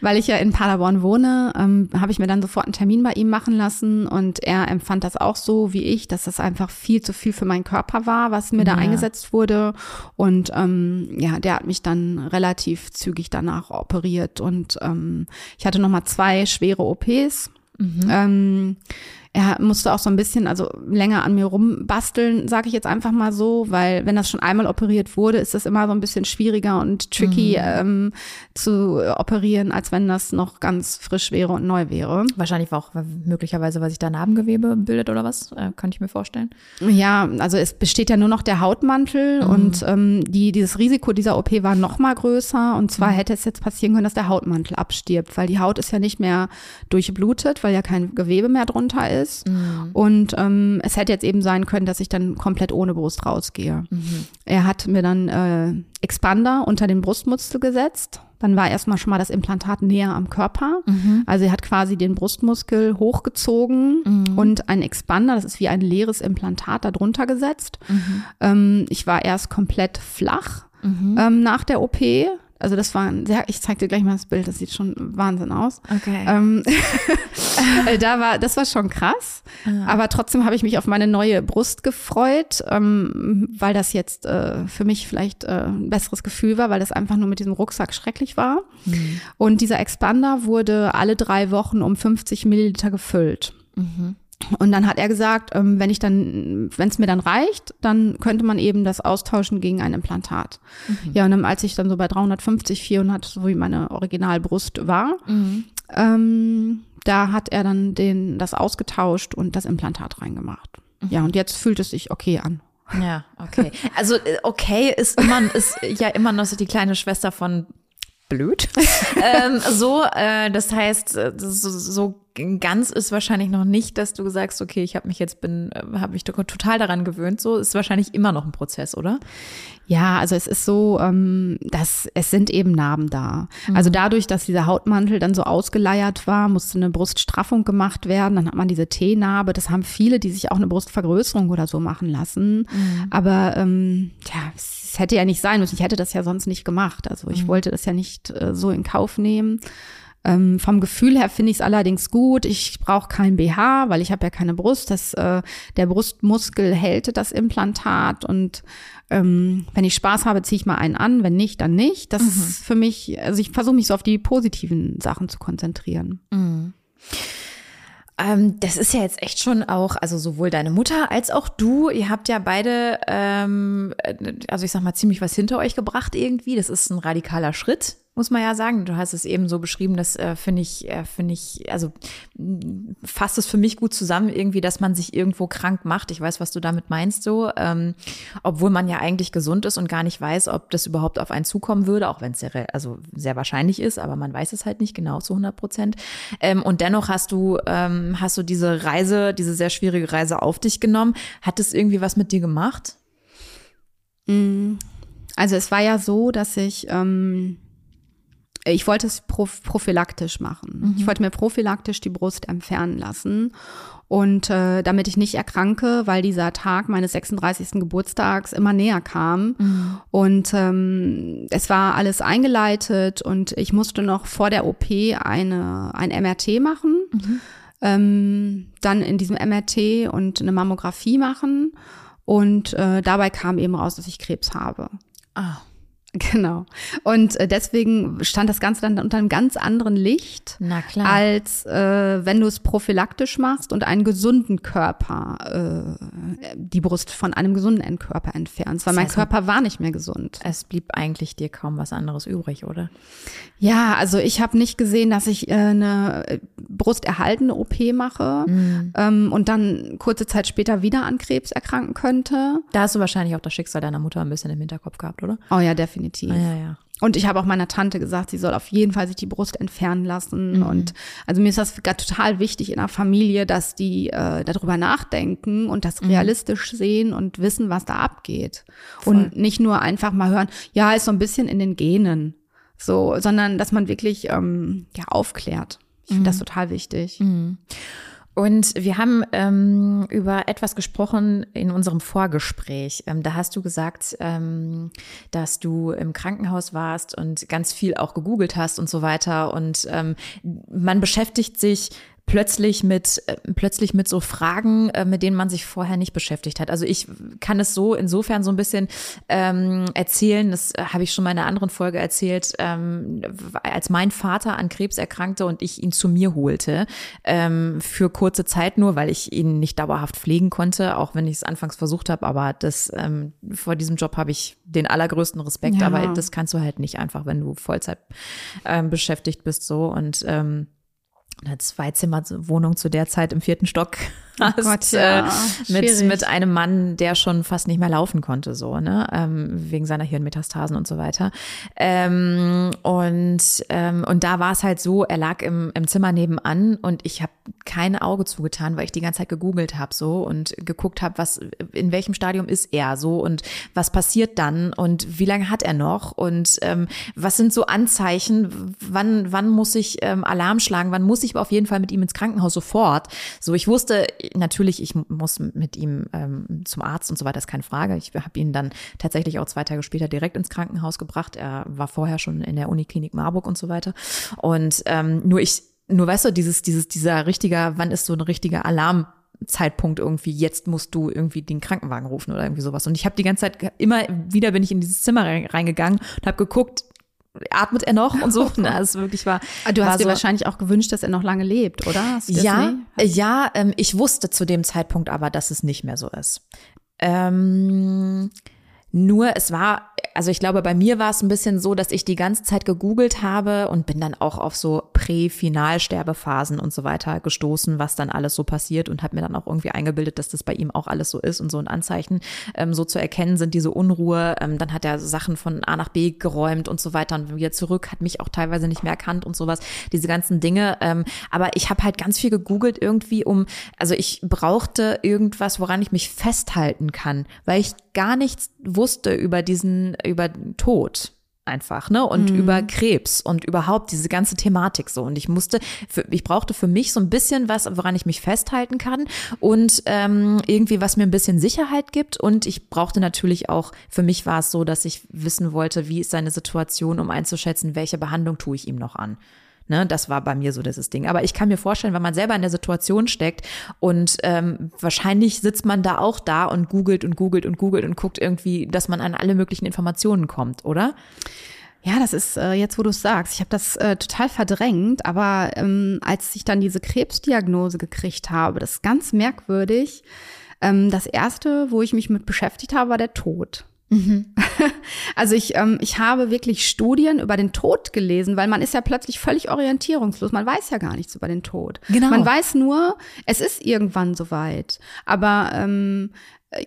S4: weil ich ja in Paderborn wohne, ähm, habe ich mir dann sofort einen Termin bei ihm machen lassen und er empfand das auch so wie ich, dass das einfach viel zu viel für meinen Körper war, was mir ja. da eingesetzt wurde. Und ähm, ja, der hat mich dann relativ zügig danach operiert und ähm, ich hatte noch mal zwei schwere OPs. Mhm. Ähm, er musste auch so ein bisschen, also länger an mir rumbasteln, sage ich jetzt einfach mal so, weil wenn das schon einmal operiert wurde, ist das immer so ein bisschen schwieriger und tricky mhm. ähm, zu operieren, als wenn das noch ganz frisch wäre und neu wäre.
S3: Wahrscheinlich war auch möglicherweise, weil sich da Narbengewebe bildet oder was, äh, könnte ich mir vorstellen.
S4: Ja, also es besteht ja nur noch der Hautmantel mhm. und ähm, die, dieses Risiko dieser OP war noch mal größer und zwar mhm. hätte es jetzt passieren können, dass der Hautmantel abstirbt, weil die Haut ist ja nicht mehr durchblutet, weil ja kein Gewebe mehr drunter ist ist. Mhm. Und ähm, es hätte jetzt eben sein können, dass ich dann komplett ohne Brust rausgehe. Mhm. Er hat mir dann äh, Expander unter den Brustmuskel gesetzt. Dann war erstmal schon mal das Implantat näher am Körper. Mhm. Also er hat quasi den Brustmuskel hochgezogen mhm. und ein Expander, das ist wie ein leeres Implantat, darunter gesetzt. Mhm. Ähm, ich war erst komplett flach mhm. ähm, nach der OP also das war ein sehr, ich zeig dir gleich mal das Bild, das sieht schon Wahnsinn aus.
S3: Okay.
S4: Ähm, äh, da war, das war schon krass. Ja. Aber trotzdem habe ich mich auf meine neue Brust gefreut, ähm, weil das jetzt äh, für mich vielleicht äh, ein besseres Gefühl war, weil das einfach nur mit diesem Rucksack schrecklich war. Mhm. Und dieser Expander wurde alle drei Wochen um 50 Milliliter gefüllt. Mhm. Und dann hat er gesagt, ähm, wenn ich dann, wenn es mir dann reicht, dann könnte man eben das austauschen gegen ein Implantat. Mhm. Ja, und dann, als ich dann so bei 350, 400, so wie meine Originalbrust war, mhm. ähm, da hat er dann den, das ausgetauscht und das Implantat reingemacht. Mhm. Ja, und jetzt fühlt es sich okay an.
S3: Ja, okay. Also äh, okay ist immer ist ja immer noch so die kleine Schwester von blöd. ähm, so, äh, das heißt, äh, so, so ganz ist wahrscheinlich noch nicht, dass du sagst, okay, ich habe mich jetzt bin, äh, habe mich total daran gewöhnt. So ist wahrscheinlich immer noch ein Prozess, oder?
S4: Ja, also es ist so, ähm, dass es sind eben Narben da. Mhm. Also dadurch, dass dieser Hautmantel dann so ausgeleiert war, musste eine Bruststraffung gemacht werden. Dann hat man diese T-Narbe. Das haben viele, die sich auch eine Brustvergrößerung oder so machen lassen. Mhm. Aber ähm, ja, es hätte ja nicht sein müssen. Ich hätte das ja sonst nicht gemacht. Also ich mhm. wollte das ja nicht äh, so in Kauf nehmen. Ähm, vom Gefühl her finde ich es allerdings gut. Ich brauche kein BH, weil ich habe ja keine Brust. Das, äh, der Brustmuskel hält das Implantat und ähm, wenn ich Spaß habe, ziehe ich mal einen an. Wenn nicht, dann nicht. Das mhm. ist für mich, also ich versuche mich so auf die positiven Sachen zu konzentrieren.
S3: Mhm. Ähm, das ist ja jetzt echt schon auch, also sowohl deine Mutter als auch du, ihr habt ja beide, ähm, also ich sag mal, ziemlich was hinter euch gebracht irgendwie. Das ist ein radikaler Schritt muss man ja sagen. Du hast es eben so beschrieben, das äh, finde ich, äh, finde ich, also fasst es für mich gut zusammen, irgendwie, dass man sich irgendwo krank macht. Ich weiß, was du damit meinst, so, ähm, obwohl man ja eigentlich gesund ist und gar nicht weiß, ob das überhaupt auf einen zukommen würde, auch wenn es sehr, also sehr wahrscheinlich ist, aber man weiß es halt nicht genau zu 100 Prozent. Ähm, und dennoch hast du, ähm, hast du diese Reise, diese sehr schwierige Reise auf dich genommen. Hat es irgendwie was mit dir gemacht?
S4: Mm. Also es war ja so, dass ich ähm, ich wollte es prophylaktisch machen. Mhm. Ich wollte mir prophylaktisch die Brust entfernen lassen. Und äh, damit ich nicht erkranke, weil dieser Tag meines 36. Geburtstags immer näher kam. Mhm. Und ähm, es war alles eingeleitet und ich musste noch vor der OP eine, ein MRT machen. Mhm. Ähm, dann in diesem MRT und eine Mammographie machen. Und äh, dabei kam eben raus, dass ich Krebs habe.
S3: Ah.
S4: Genau. Und äh, deswegen stand das Ganze dann unter einem ganz anderen Licht,
S3: Na klar.
S4: als äh, wenn du es prophylaktisch machst und einen gesunden Körper, äh, die Brust von einem gesunden Endkörper entfernst, weil das heißt, mein Körper war nicht mehr gesund.
S3: Es blieb eigentlich dir kaum was anderes übrig, oder?
S4: Ja, also ich habe nicht gesehen, dass ich äh, eine äh, brusterhaltende OP mache mhm. ähm, und dann kurze Zeit später wieder an Krebs erkranken könnte.
S3: Da hast du wahrscheinlich auch das Schicksal deiner Mutter ein bisschen im Hinterkopf gehabt, oder?
S4: Oh ja, definitiv definitiv.
S3: Ah, ja, ja.
S4: Und ich habe auch meiner Tante gesagt, sie soll auf jeden Fall sich die Brust entfernen lassen. Mhm. Und also mir ist das total wichtig in der Familie, dass die äh, darüber nachdenken und das mhm. realistisch sehen und wissen, was da abgeht. Voll. Und nicht nur einfach mal hören, ja, ist so ein bisschen in den Genen. So, sondern dass man wirklich ähm, ja, aufklärt. Ich finde mhm. das total wichtig.
S3: Und wir haben ähm, über etwas gesprochen in unserem Vorgespräch. Ähm, da hast du gesagt, ähm, dass du im Krankenhaus warst und ganz viel auch gegoogelt hast und so weiter. Und ähm, man beschäftigt sich plötzlich mit äh, plötzlich mit so Fragen, äh, mit denen man sich vorher nicht beschäftigt hat. Also ich kann es so insofern so ein bisschen ähm, erzählen, das habe ich schon mal in einer anderen Folge erzählt, ähm, als mein Vater an Krebs erkrankte und ich ihn zu mir holte, ähm, für kurze Zeit nur, weil ich ihn nicht dauerhaft pflegen konnte, auch wenn ich es anfangs versucht habe, aber das ähm, vor diesem Job habe ich den allergrößten Respekt, ja. aber das kannst du halt nicht einfach, wenn du Vollzeit ähm, beschäftigt bist so und ähm, eine Zweizimmerwohnung zu der Zeit im vierten Stock hast, oh Gott, ja. äh, mit, mit einem Mann, der schon fast nicht mehr laufen konnte, so, ne, ähm, wegen seiner Hirnmetastasen und so weiter. Ähm, und, ähm, und da war es halt so, er lag im, im Zimmer nebenan und ich habe kein Auge zugetan, weil ich die ganze Zeit gegoogelt habe so und geguckt habe, was, in welchem Stadium ist er so und was passiert dann und wie lange hat er noch und ähm, was sind so Anzeichen, wann, wann muss ich ähm, Alarm schlagen, wann muss ich auf jeden Fall mit ihm ins Krankenhaus sofort. So, ich wusste, natürlich, ich muss mit ihm ähm, zum Arzt und so weiter, ist keine Frage. Ich habe ihn dann tatsächlich auch zwei Tage später direkt ins Krankenhaus gebracht. Er war vorher schon in der Uniklinik Marburg und so weiter. Und ähm, nur ich, nur weißt du, dieses, dieses, dieser richtiger, wann ist so ein richtiger Alarm? Zeitpunkt irgendwie, jetzt musst du irgendwie den Krankenwagen rufen oder irgendwie sowas. Und ich habe die ganze Zeit, immer wieder bin ich in dieses Zimmer reingegangen und habe geguckt, atmet er noch und so. Na, es wirklich war.
S4: Ah, du
S3: hast
S4: war dir so, wahrscheinlich auch gewünscht, dass er noch lange lebt, oder?
S3: Ja, ja. Ähm, ich wusste zu dem Zeitpunkt aber, dass es nicht mehr so ist. Ähm, nur es war also ich glaube, bei mir war es ein bisschen so, dass ich die ganze Zeit gegoogelt habe und bin dann auch auf so Prä-Finalsterbephasen und so weiter gestoßen, was dann alles so passiert und habe mir dann auch irgendwie eingebildet, dass das bei ihm auch alles so ist und so ein Anzeichen ähm, so zu erkennen sind, diese Unruhe. Ähm, dann hat er Sachen von A nach B geräumt und so weiter und wieder zurück, hat mich auch teilweise nicht mehr erkannt und sowas, diese ganzen Dinge. Ähm, aber ich habe halt ganz viel gegoogelt irgendwie, um, also ich brauchte irgendwas, woran ich mich festhalten kann, weil ich gar nichts wusste über diesen, über Tod einfach, ne? Und mhm. über Krebs und überhaupt diese ganze Thematik so. Und ich musste, für, ich brauchte für mich so ein bisschen was, woran ich mich festhalten kann und ähm, irgendwie was mir ein bisschen Sicherheit gibt. Und ich brauchte natürlich auch, für mich war es so, dass ich wissen wollte, wie ist seine Situation, um einzuschätzen, welche Behandlung tue ich ihm noch an. Ne, das war bei mir so dieses Ding. Aber ich kann mir vorstellen, wenn man selber in der Situation steckt und ähm, wahrscheinlich sitzt man da auch da und googelt und googelt und googelt und guckt irgendwie, dass man an alle möglichen Informationen kommt, oder?
S4: Ja, das ist äh, jetzt, wo du es sagst. Ich habe das äh, total verdrängt, aber ähm, als ich dann diese Krebsdiagnose gekriegt habe, das ist ganz merkwürdig. Ähm, das erste, wo ich mich mit beschäftigt habe, war der Tod. Mhm. Also ich, ähm, ich habe wirklich Studien über den Tod gelesen, weil man ist ja plötzlich völlig orientierungslos. Man weiß ja gar nichts über den Tod. Genau. Man weiß nur, es ist irgendwann soweit. Aber ähm,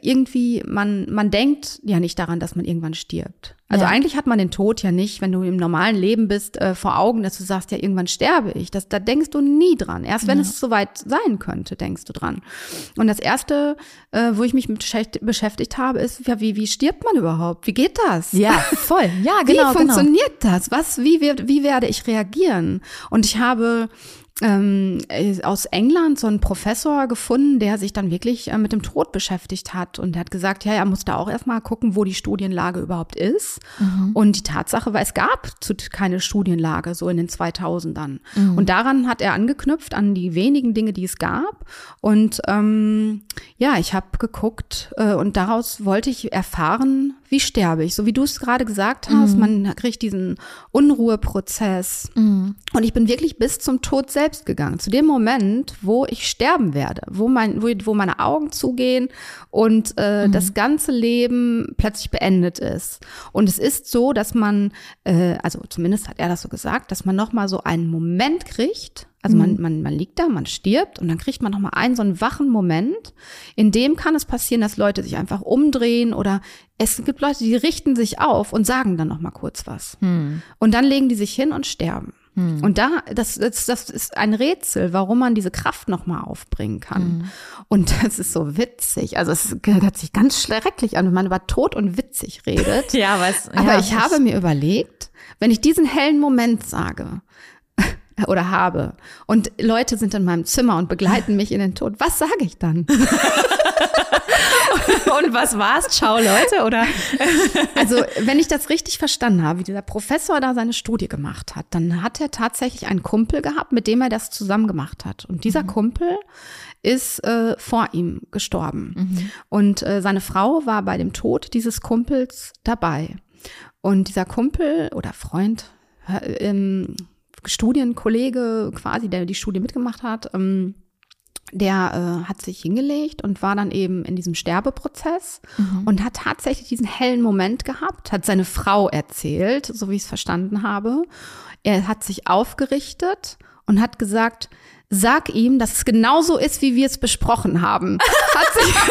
S4: irgendwie, man, man denkt ja nicht daran, dass man irgendwann stirbt. Also ja. eigentlich hat man den Tod ja nicht, wenn du im normalen Leben bist, äh, vor Augen, dass du sagst, ja, irgendwann sterbe ich. Das, da denkst du nie dran. Erst wenn ja. es soweit sein könnte, denkst du dran. Und das Erste, äh, wo ich mich mit beschäftigt habe, ist, ja, wie, wie stirbt man überhaupt? Wie geht das?
S3: Ja, voll. Ja, genau.
S4: Wie genau. funktioniert genau. das? Was, wie, wird, wie werde ich reagieren? Und ich habe ähm, aus England so einen Professor gefunden, der sich dann wirklich äh, mit dem Tod beschäftigt hat und der hat gesagt, ja, er muss da auch erstmal gucken, wo die Studienlage überhaupt ist. Mhm. Und die Tatsache war, es gab zu, keine Studienlage so in den 2000ern. Mhm. Und daran hat er angeknüpft, an die wenigen Dinge, die es gab. Und ähm, ja, ich habe geguckt äh, und daraus wollte ich erfahren, wie sterbe ich? So wie du es gerade gesagt hast, mhm. man kriegt diesen Unruheprozess. Mhm. Und ich bin wirklich bis zum Tod selbst gegangen. Zu dem Moment, wo ich sterben werde, wo, mein, wo, wo meine Augen zugehen und äh, mhm. das ganze Leben plötzlich beendet ist. Und es ist so, dass man, äh, also zumindest hat er das so gesagt, dass man nochmal so einen Moment kriegt, also man, mhm. man, man liegt da, man stirbt und dann kriegt man nochmal einen so einen wachen Moment. In dem kann es passieren, dass Leute sich einfach umdrehen oder es gibt Leute, die richten sich auf und sagen dann nochmal kurz was. Hm. Und dann legen die sich hin und sterben. Hm. Und da, das, das, das ist ein Rätsel, warum man diese Kraft nochmal aufbringen kann. Hm. Und das ist so witzig. Also es hört sich ganz schrecklich an, wenn man über Tod und witzig redet.
S3: ja, was,
S4: Aber
S3: ja,
S4: ich habe mir überlegt, wenn ich diesen hellen Moment sage, oder habe. Und Leute sind in meinem Zimmer und begleiten mich in den Tod. Was sage ich dann?
S3: und was war's? Ciao, Leute, oder?
S4: also, wenn ich das richtig verstanden habe, wie dieser Professor da seine Studie gemacht hat, dann hat er tatsächlich einen Kumpel gehabt, mit dem er das zusammen gemacht hat. Und dieser mhm. Kumpel ist äh, vor ihm gestorben. Mhm. Und äh, seine Frau war bei dem Tod dieses Kumpels dabei. Und dieser Kumpel oder Freund, äh, ähm, Studienkollege quasi, der die Studie mitgemacht hat, ähm, der äh, hat sich hingelegt und war dann eben in diesem Sterbeprozess mhm. und hat tatsächlich diesen hellen Moment gehabt, hat seine Frau erzählt, so wie ich es verstanden habe. Er hat sich aufgerichtet und hat gesagt, sag ihm, dass es genauso ist, wie wir es besprochen haben. Hat sich,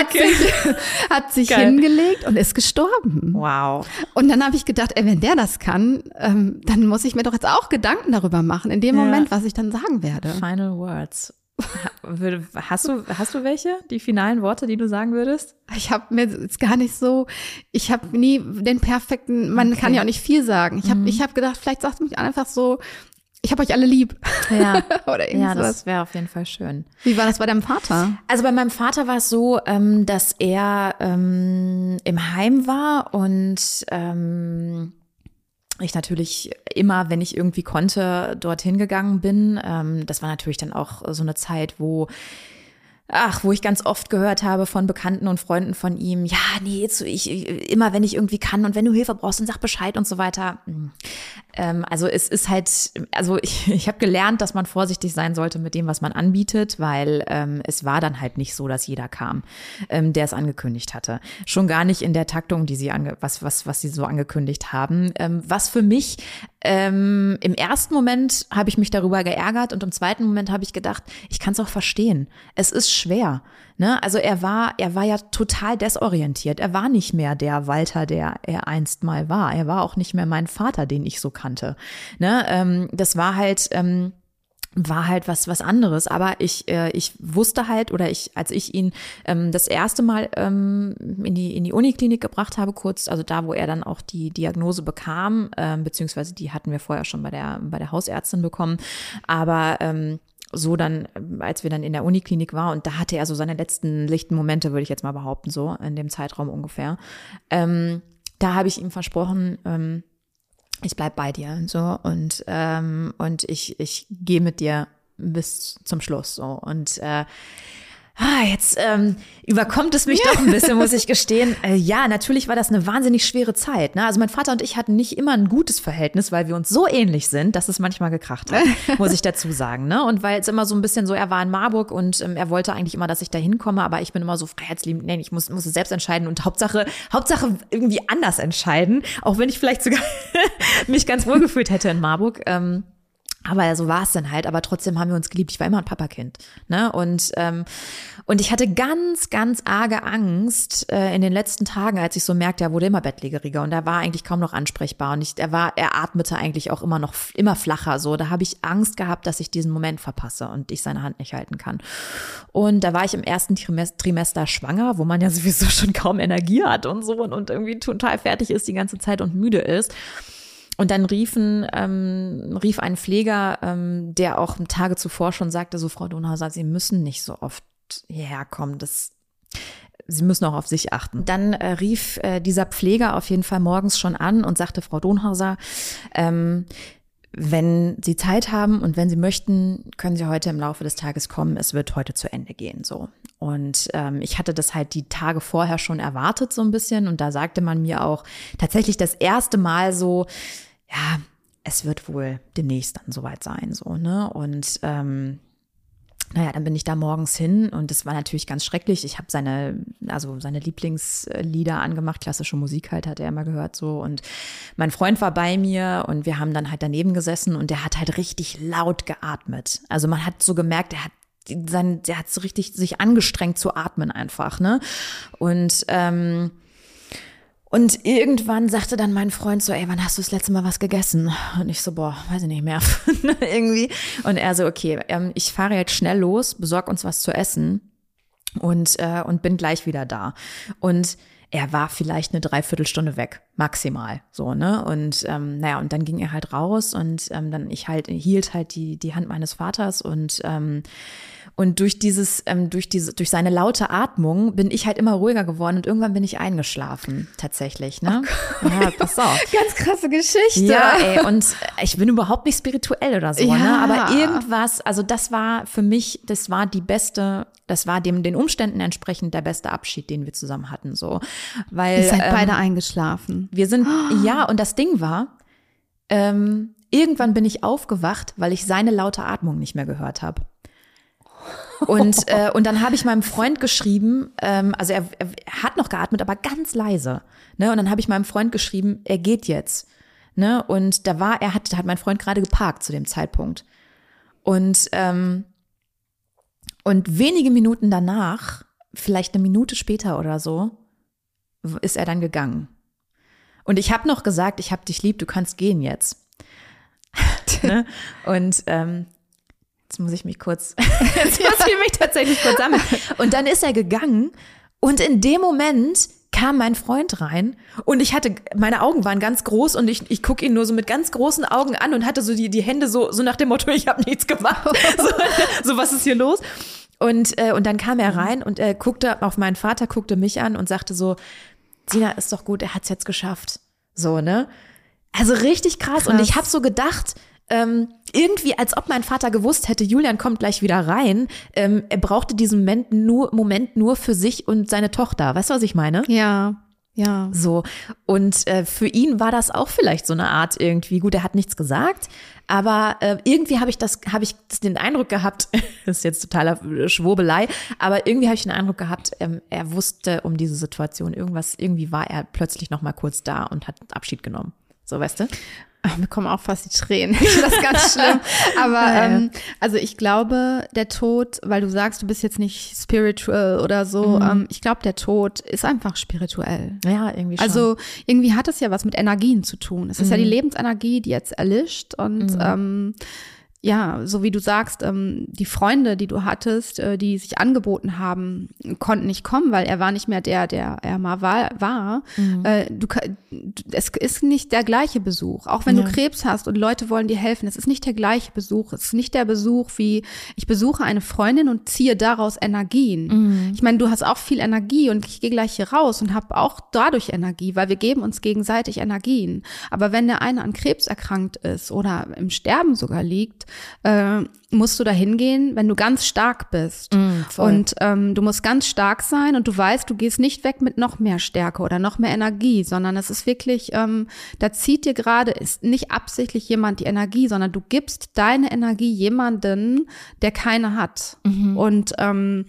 S4: okay. hat sich, hat sich hingelegt und ist gestorben.
S3: Wow.
S4: Und dann habe ich gedacht, ey, wenn der das kann, ähm, dann muss ich mir doch jetzt auch Gedanken darüber machen, in dem ja. Moment, was ich dann sagen werde.
S3: Final Words. Hast du, hast du welche? Die finalen Worte, die du sagen würdest?
S4: Ich habe mir jetzt gar nicht so, ich habe nie den perfekten, man okay. kann ja auch nicht viel sagen. Ich habe mhm. ich hab gedacht, vielleicht sagt mich einfach so, ich habe euch alle lieb.
S3: Ja, Oder ja das wäre auf jeden Fall schön.
S4: Wie war das bei deinem Vater?
S3: Also bei meinem Vater war es so, ähm, dass er ähm, im Heim war und ähm, ich natürlich immer, wenn ich irgendwie konnte, dorthin gegangen bin. Ähm, das war natürlich dann auch so eine Zeit, wo ach, wo ich ganz oft gehört habe von Bekannten und Freunden von ihm, ja, nee, ich, immer wenn ich irgendwie kann und wenn du Hilfe brauchst, dann sag Bescheid und so weiter. Hm. Ähm, also es ist halt, also ich, ich habe gelernt, dass man vorsichtig sein sollte mit dem, was man anbietet, weil ähm, es war dann halt nicht so, dass jeder kam, ähm, der es angekündigt hatte. Schon gar nicht in der Taktung, die sie ange was, was, was sie so angekündigt haben. Ähm, was für mich ähm, im ersten Moment habe ich mich darüber geärgert und im zweiten Moment habe ich gedacht, ich kann es auch verstehen. Es ist schwer. Ne? Also er war, er war ja total desorientiert. Er war nicht mehr der Walter, der er einst mal war. Er war auch nicht mehr mein Vater, den ich so kannte. Ne? Ähm, das war halt. Ähm, war halt was was anderes, aber ich äh, ich wusste halt oder ich als ich ihn ähm, das erste Mal ähm, in die in die Uniklinik gebracht habe kurz also da wo er dann auch die Diagnose bekam ähm, beziehungsweise die hatten wir vorher schon bei der bei der Hausärztin bekommen, aber ähm, so dann, als wir dann in der Uniklinik war und da hatte er so seine letzten lichten Momente, würde ich jetzt mal behaupten, so in dem Zeitraum ungefähr. Ähm, da habe ich ihm versprochen, ähm, ich bleib bei dir so. Und ähm, und ich ich gehe mit dir bis zum Schluss so. Und äh, Ah, jetzt ähm, überkommt es mich ja. doch ein bisschen, muss ich gestehen. Äh, ja, natürlich war das eine wahnsinnig schwere Zeit. Ne? Also mein Vater und ich hatten nicht immer ein gutes Verhältnis, weil wir uns so ähnlich sind, dass es manchmal gekracht hat, muss ich dazu sagen. Ne? Und weil es immer so ein bisschen so, er war in Marburg und ähm, er wollte eigentlich immer, dass ich da hinkomme, aber ich bin immer so freiheitsliebend, nee, ich muss, muss es selbst entscheiden und Hauptsache, Hauptsache irgendwie anders entscheiden, auch wenn ich vielleicht sogar mich ganz wohl gefühlt hätte in Marburg. Ähm, aber so war es dann halt. Aber trotzdem haben wir uns geliebt. Ich war immer ein Papakind. Ne? Und, ähm, und ich hatte ganz, ganz arge Angst äh, in den letzten Tagen, als ich so merkte, er wurde immer bettlägeriger und er war eigentlich kaum noch ansprechbar. Und ich, er war, er atmete eigentlich auch immer noch immer flacher. So, da habe ich Angst gehabt, dass ich diesen Moment verpasse und ich seine Hand nicht halten kann. Und da war ich im ersten Trimester schwanger, wo man ja sowieso schon kaum Energie hat und so und, und irgendwie total fertig ist die ganze Zeit und müde ist. Und dann riefen, ähm, rief ein Pfleger, ähm, der auch Tage zuvor schon sagte, so Frau Donhauser, Sie müssen nicht so oft hierher kommen. Das, Sie müssen auch auf sich achten. Dann äh, rief äh, dieser Pfleger auf jeden Fall morgens schon an und sagte, Frau Donhauser, ähm, wenn Sie Zeit haben und wenn Sie möchten, können Sie heute im Laufe des Tages kommen. Es wird heute zu Ende gehen, so. Und ähm, ich hatte das halt die Tage vorher schon erwartet, so ein bisschen. Und da sagte man mir auch tatsächlich das erste Mal so, ja, es wird wohl demnächst dann soweit sein, so, ne? Und ähm, naja, dann bin ich da morgens hin und es war natürlich ganz schrecklich. Ich habe seine, also seine Lieblingslieder angemacht, klassische Musik halt hat er immer gehört so. Und mein Freund war bei mir und wir haben dann halt daneben gesessen und der hat halt richtig laut geatmet. Also man hat so gemerkt, er hat sein, der hat so richtig sich angestrengt zu atmen einfach, ne? Und ähm, und irgendwann sagte dann mein Freund so, ey, wann hast du das letzte Mal was gegessen? Und ich so, boah, weiß ich nicht mehr. Irgendwie. Und er so, okay, ähm, ich fahre jetzt schnell los, besorg uns was zu essen und, äh, und bin gleich wieder da. Und er war vielleicht eine Dreiviertelstunde weg, maximal, so, ne? Und ähm, naja, und dann ging er halt raus und ähm, dann ich halt hielt halt die, die Hand meines Vaters und ähm, und durch dieses, ähm, durch diese, durch seine laute Atmung bin ich halt immer ruhiger geworden und irgendwann bin ich eingeschlafen, tatsächlich. Ne?
S4: Oh ja, pass auf. Ganz krasse Geschichte.
S3: Ja, ey, und ich bin überhaupt nicht spirituell oder so, ne? ja. ne? Aber irgendwas, also das war für mich, das war die beste, das war dem den Umständen entsprechend der beste Abschied, den wir zusammen hatten, so, weil
S4: ihr seid ähm, beide eingeschlafen.
S3: Wir sind, ja, und das Ding war, ähm, irgendwann bin ich aufgewacht, weil ich seine laute Atmung nicht mehr gehört habe. Und, äh, und dann habe ich meinem Freund geschrieben, ähm, also er, er hat noch geatmet, aber ganz leise. Ne? Und dann habe ich meinem Freund geschrieben, er geht jetzt. Ne? Und da war, er hat, hat mein Freund gerade geparkt zu dem Zeitpunkt. Und, ähm, und wenige Minuten danach, vielleicht eine Minute später oder so, ist er dann gegangen. Und ich habe noch gesagt, ich habe dich lieb, du kannst gehen jetzt. ne? Und ähm, Jetzt muss ich mich kurz, jetzt muss ich mich tatsächlich kurz sammeln. Und dann ist er gegangen und in dem Moment kam mein Freund rein und ich hatte, meine Augen waren ganz groß und ich, ich gucke ihn nur so mit ganz großen Augen an und hatte so die, die Hände so, so nach dem Motto, ich habe nichts gemacht. so, so, was ist hier los? Und, äh, und dann kam er rein und er guckte auf meinen Vater, guckte mich an und sagte so, Sina, ist doch gut, er hat's jetzt geschafft. So, ne? Also richtig krass. krass. Und ich habe so gedacht, ähm, irgendwie, als ob mein Vater gewusst hätte, Julian kommt gleich wieder rein. Ähm, er brauchte diesen Moment nur, Moment nur für sich und seine Tochter. Weißt du, was ich meine?
S4: Ja. Ja.
S3: So. Und äh, für ihn war das auch vielleicht so eine Art irgendwie, gut, er hat nichts gesagt, aber äh, irgendwie habe ich das, habe ich den Eindruck gehabt, das ist jetzt totaler Schwurbelei, aber irgendwie habe ich den Eindruck gehabt, ähm, er wusste um diese Situation irgendwas, irgendwie war er plötzlich noch mal kurz da und hat Abschied genommen. So, weißt du?
S4: Ach, mir kommen auch fast die Tränen. Ich finde das ganz schlimm. Aber ähm, also ich glaube, der Tod, weil du sagst, du bist jetzt nicht spiritual oder so, mhm. ähm, ich glaube, der Tod ist einfach spirituell.
S3: Ja, irgendwie schon.
S4: Also irgendwie hat es ja was mit Energien zu tun. Es ist mhm. ja die Lebensenergie, die jetzt erlischt und mhm. ähm, ja, so wie du sagst, ähm, die Freunde, die du hattest, äh, die sich angeboten haben, konnten nicht kommen, weil er war nicht mehr der, der er mal war. war. Mhm. Äh, du, es ist nicht der gleiche Besuch. Auch wenn ja. du Krebs hast und Leute wollen dir helfen, es ist nicht der gleiche Besuch. Es ist nicht der Besuch wie, ich besuche eine Freundin und ziehe daraus Energien. Mhm. Ich meine, du hast auch viel Energie und ich gehe gleich hier raus und habe auch dadurch Energie, weil wir geben uns gegenseitig Energien. Aber wenn der eine an Krebs erkrankt ist oder im Sterben sogar liegt, Um. Musst du da hingehen, wenn du ganz stark bist. Mm, und ähm, du musst ganz stark sein und du weißt, du gehst nicht weg mit noch mehr Stärke oder noch mehr Energie, sondern es ist wirklich, ähm, da zieht dir gerade, ist nicht absichtlich jemand die Energie, sondern du gibst deine Energie jemanden, der keine hat. Mhm. Und ähm,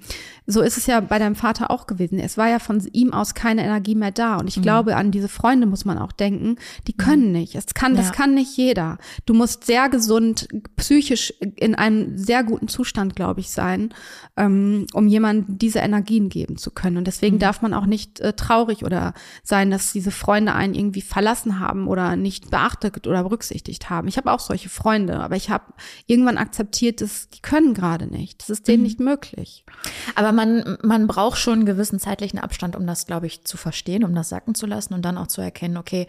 S4: so ist es ja bei deinem Vater auch gewesen. Es war ja von ihm aus keine Energie mehr da. Und ich mhm. glaube, an diese Freunde muss man auch denken, die können mhm. nicht. Es kann, ja. das kann nicht jeder. Du musst sehr gesund, psychisch in einem sehr guten Zustand, glaube ich, sein, ähm, um jemandem diese Energien geben zu können. Und deswegen mhm. darf man auch nicht äh, traurig oder sein, dass diese Freunde einen irgendwie verlassen haben oder nicht beachtet oder berücksichtigt haben. Ich habe auch solche Freunde, aber ich habe irgendwann akzeptiert, dass die können gerade nicht. Das ist denen mhm. nicht möglich.
S3: Aber man, man braucht schon einen gewissen zeitlichen Abstand, um das, glaube ich, zu verstehen, um das sacken zu lassen und dann auch zu erkennen, okay,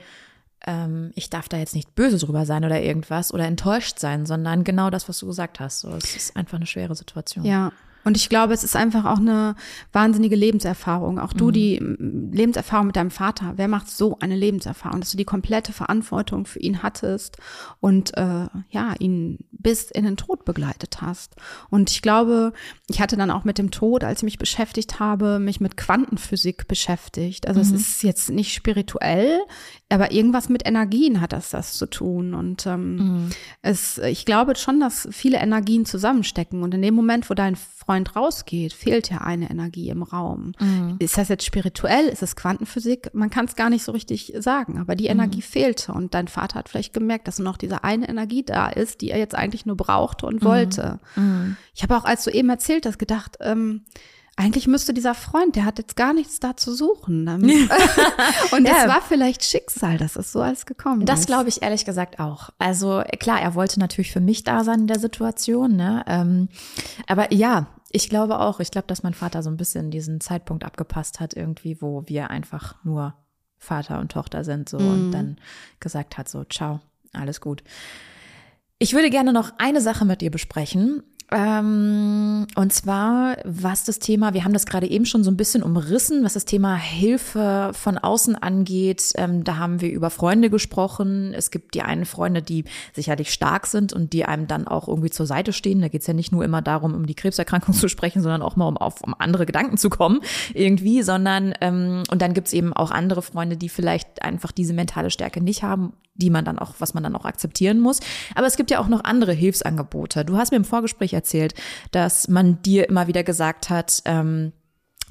S3: ähm, ich darf da jetzt nicht böse drüber sein oder irgendwas oder enttäuscht sein, sondern genau das, was du gesagt hast. So, es ist einfach eine schwere Situation.
S4: Ja, und ich glaube, es ist einfach auch eine wahnsinnige Lebenserfahrung. Auch du, mhm. die Lebenserfahrung mit deinem Vater. Wer macht so eine Lebenserfahrung, dass du die komplette Verantwortung für ihn hattest und äh, ja, ihn bis in den Tod begleitet hast. Und ich glaube, ich hatte dann auch mit dem Tod, als ich mich beschäftigt habe, mich mit Quantenphysik beschäftigt. Also mhm. es ist jetzt nicht spirituell, aber irgendwas mit Energien hat das das zu tun. Und ähm, mhm. es, ich glaube schon, dass viele Energien zusammenstecken. Und in dem Moment, wo dein Freund rausgeht, fehlt ja eine Energie im Raum. Mhm. Ist das jetzt spirituell? Ist es Quantenphysik? Man kann es gar nicht so richtig sagen, aber die mhm. Energie fehlte und dein Vater hat vielleicht gemerkt, dass nur noch diese eine Energie da ist, die er jetzt eigentlich nur brauchte und mhm. wollte. Mhm. Ich habe auch, als du eben erzählt hast, gedacht, ähm, eigentlich müsste dieser Freund, der hat jetzt gar nichts da zu suchen. und ja. das war vielleicht Schicksal, dass es so alles gekommen
S3: das ist. Das glaube ich ehrlich gesagt auch. Also klar, er wollte natürlich für mich da sein in der Situation, ne? Ähm, aber ja, ich glaube auch. Ich glaube, dass mein Vater so ein bisschen diesen Zeitpunkt abgepasst hat, irgendwie, wo wir einfach nur Vater und Tochter sind, so mm. und mhm. dann gesagt hat, so, ciao, alles gut. Ich würde gerne noch eine Sache mit dir besprechen. Ähm, und zwar, was das Thema, wir haben das gerade eben schon so ein bisschen umrissen, was das Thema Hilfe von außen angeht. Ähm, da haben wir über Freunde gesprochen. Es gibt die einen Freunde, die sicherlich stark sind und die einem dann auch irgendwie zur Seite stehen. Da geht es ja nicht nur immer darum, um die Krebserkrankung zu sprechen, sondern auch mal um auf um andere Gedanken zu kommen irgendwie, sondern ähm, und dann gibt es eben auch andere Freunde, die vielleicht einfach diese mentale Stärke nicht haben, die man dann auch, was man dann auch akzeptieren muss. Aber es gibt ja auch noch andere Hilfsangebote. Du hast mir im Vorgespräch erzählt, dass man dir immer wieder gesagt hat, ähm,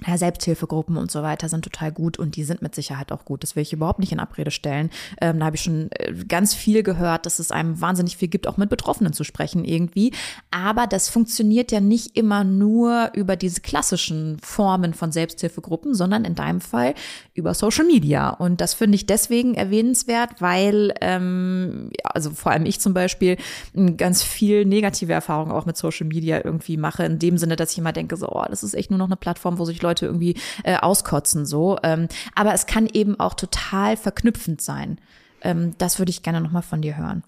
S3: ja, Selbsthilfegruppen und so weiter sind total gut und die sind mit Sicherheit auch gut. Das will ich überhaupt nicht in Abrede stellen. Ähm, da habe ich schon äh, ganz viel gehört, dass es einem wahnsinnig viel gibt, auch mit Betroffenen zu sprechen irgendwie. Aber das funktioniert ja nicht immer nur über diese klassischen Formen von Selbsthilfegruppen, sondern in deinem Fall über Social Media. Und das finde ich deswegen erwähnenswert, weil, ähm, also vor allem ich zum Beispiel, ganz viel negative Erfahrungen auch mit Social Media irgendwie mache, in dem Sinne, dass ich immer denke, so, oh, das ist echt nur noch eine Plattform, wo sich Leute irgendwie äh, auskotzen so. Ähm, aber es kann eben auch total verknüpfend sein. Ähm, das würde ich gerne nochmal von dir hören.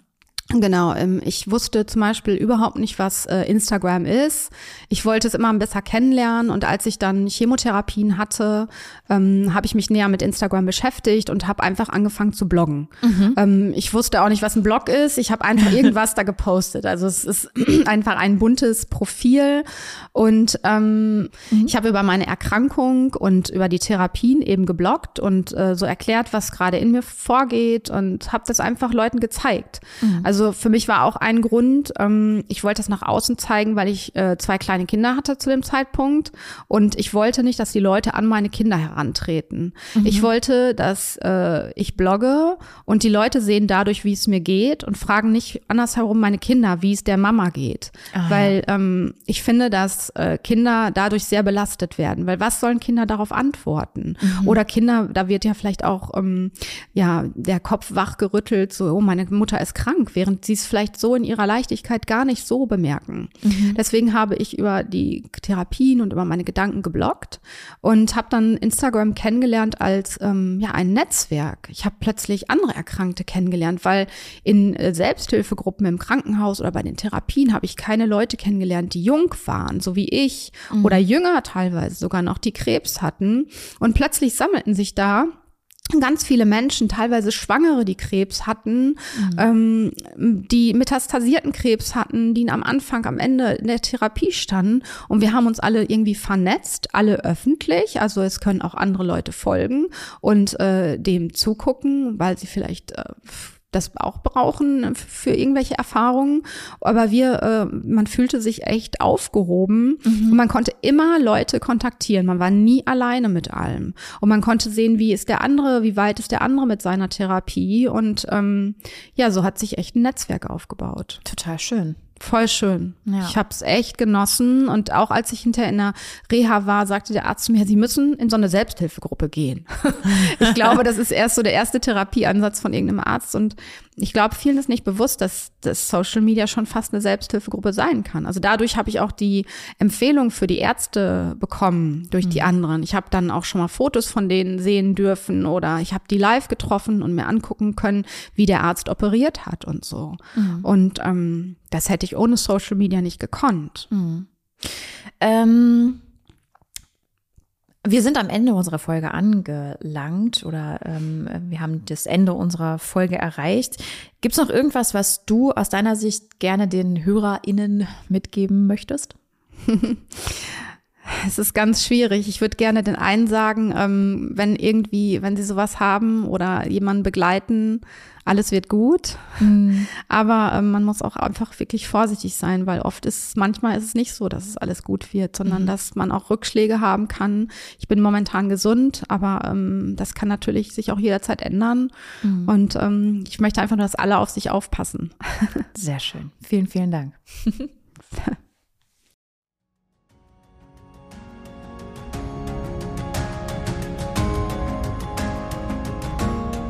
S4: Genau, ähm, ich wusste zum Beispiel überhaupt nicht, was äh, Instagram ist. Ich wollte es immer besser kennenlernen und als ich dann Chemotherapien hatte, ähm, habe ich mich näher mit Instagram beschäftigt und habe einfach angefangen zu bloggen. Mhm. Ähm, ich wusste auch nicht, was ein Blog ist. Ich habe einfach irgendwas da gepostet. Also es ist einfach ein buntes Profil und ähm, mhm. ich habe über meine Erkrankung und über die Therapien eben gebloggt und äh, so erklärt, was gerade in mir vorgeht und habe das einfach Leuten gezeigt. Mhm. Also also für mich war auch ein Grund, ähm, ich wollte das nach außen zeigen, weil ich äh, zwei kleine Kinder hatte zu dem Zeitpunkt und ich wollte nicht, dass die Leute an meine Kinder herantreten. Mhm. Ich wollte, dass äh, ich blogge und die Leute sehen dadurch, wie es mir geht und fragen nicht andersherum meine Kinder, wie es der Mama geht. Aha. Weil ähm, ich finde, dass äh, Kinder dadurch sehr belastet werden. Weil was sollen Kinder darauf antworten? Mhm. Oder Kinder, da wird ja vielleicht auch ähm, ja der Kopf wachgerüttelt, so, oh, meine Mutter ist krank, während während sie es vielleicht so in ihrer Leichtigkeit gar nicht so bemerken. Mhm. Deswegen habe ich über die Therapien und über meine Gedanken geblockt und habe dann Instagram kennengelernt als ähm, ja ein Netzwerk. Ich habe plötzlich andere Erkrankte kennengelernt, weil in äh, Selbsthilfegruppen im Krankenhaus oder bei den Therapien habe ich keine Leute kennengelernt, die jung waren, so wie ich mhm. oder jünger teilweise sogar noch, die Krebs hatten. Und plötzlich sammelten sich da ganz viele Menschen, teilweise Schwangere, die Krebs hatten, mhm. ähm, die metastasierten Krebs hatten, die am Anfang, am Ende in der Therapie standen. Und wir haben uns alle irgendwie vernetzt, alle öffentlich. Also es können auch andere Leute folgen und äh, dem zugucken, weil sie vielleicht äh, das auch brauchen für irgendwelche Erfahrungen. Aber wir, äh, man fühlte sich echt aufgehoben mhm. und man konnte immer Leute kontaktieren. Man war nie alleine mit allem. Und man konnte sehen, wie ist der andere, wie weit ist der andere mit seiner Therapie. Und ähm, ja, so hat sich echt ein Netzwerk aufgebaut.
S3: Total schön.
S4: Voll schön. Ja. Ich habe es echt genossen. Und auch als ich hinterher in der Reha war, sagte der Arzt zu mir, Sie müssen in so eine Selbsthilfegruppe gehen. ich glaube, das ist erst so der erste Therapieansatz von irgendeinem Arzt. Und ich glaube, vielen ist nicht bewusst, dass, dass Social Media schon fast eine Selbsthilfegruppe sein kann. Also dadurch habe ich auch die Empfehlung für die Ärzte bekommen durch mhm. die anderen. Ich habe dann auch schon mal Fotos von denen sehen dürfen oder ich habe die live getroffen und mir angucken können, wie der Arzt operiert hat und so. Mhm. Und ähm, das hätte ich ohne Social Media nicht gekonnt. Mhm.
S3: Ähm wir sind am Ende unserer Folge angelangt oder ähm, wir haben das Ende unserer Folge erreicht. Gibt es noch irgendwas, was du aus deiner Sicht gerne den HörerInnen mitgeben möchtest?
S4: Es ist ganz schwierig. Ich würde gerne den einen sagen, ähm, wenn irgendwie, wenn sie sowas haben oder jemanden begleiten, alles wird gut. Mhm. Aber ähm, man muss auch einfach wirklich vorsichtig sein, weil oft ist, manchmal ist es nicht so, dass es alles gut wird, sondern mhm. dass man auch Rückschläge haben kann. Ich bin momentan gesund, aber ähm, das kann natürlich sich auch jederzeit ändern. Mhm. Und ähm, ich möchte einfach nur, dass alle auf sich aufpassen.
S3: Sehr schön. Vielen, vielen Dank.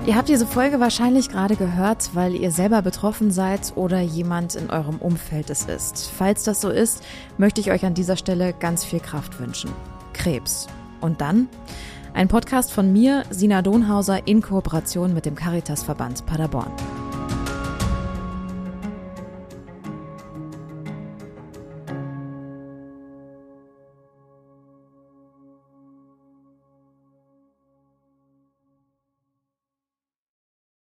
S3: Ihr habt diese Folge wahrscheinlich gerade gehört, weil ihr selber betroffen seid oder jemand in eurem Umfeld es ist. Falls das so ist, möchte ich euch an dieser Stelle ganz viel Kraft wünschen. Krebs. Und dann? Ein Podcast von mir, Sina Donhauser, in Kooperation mit dem Caritasverband Paderborn.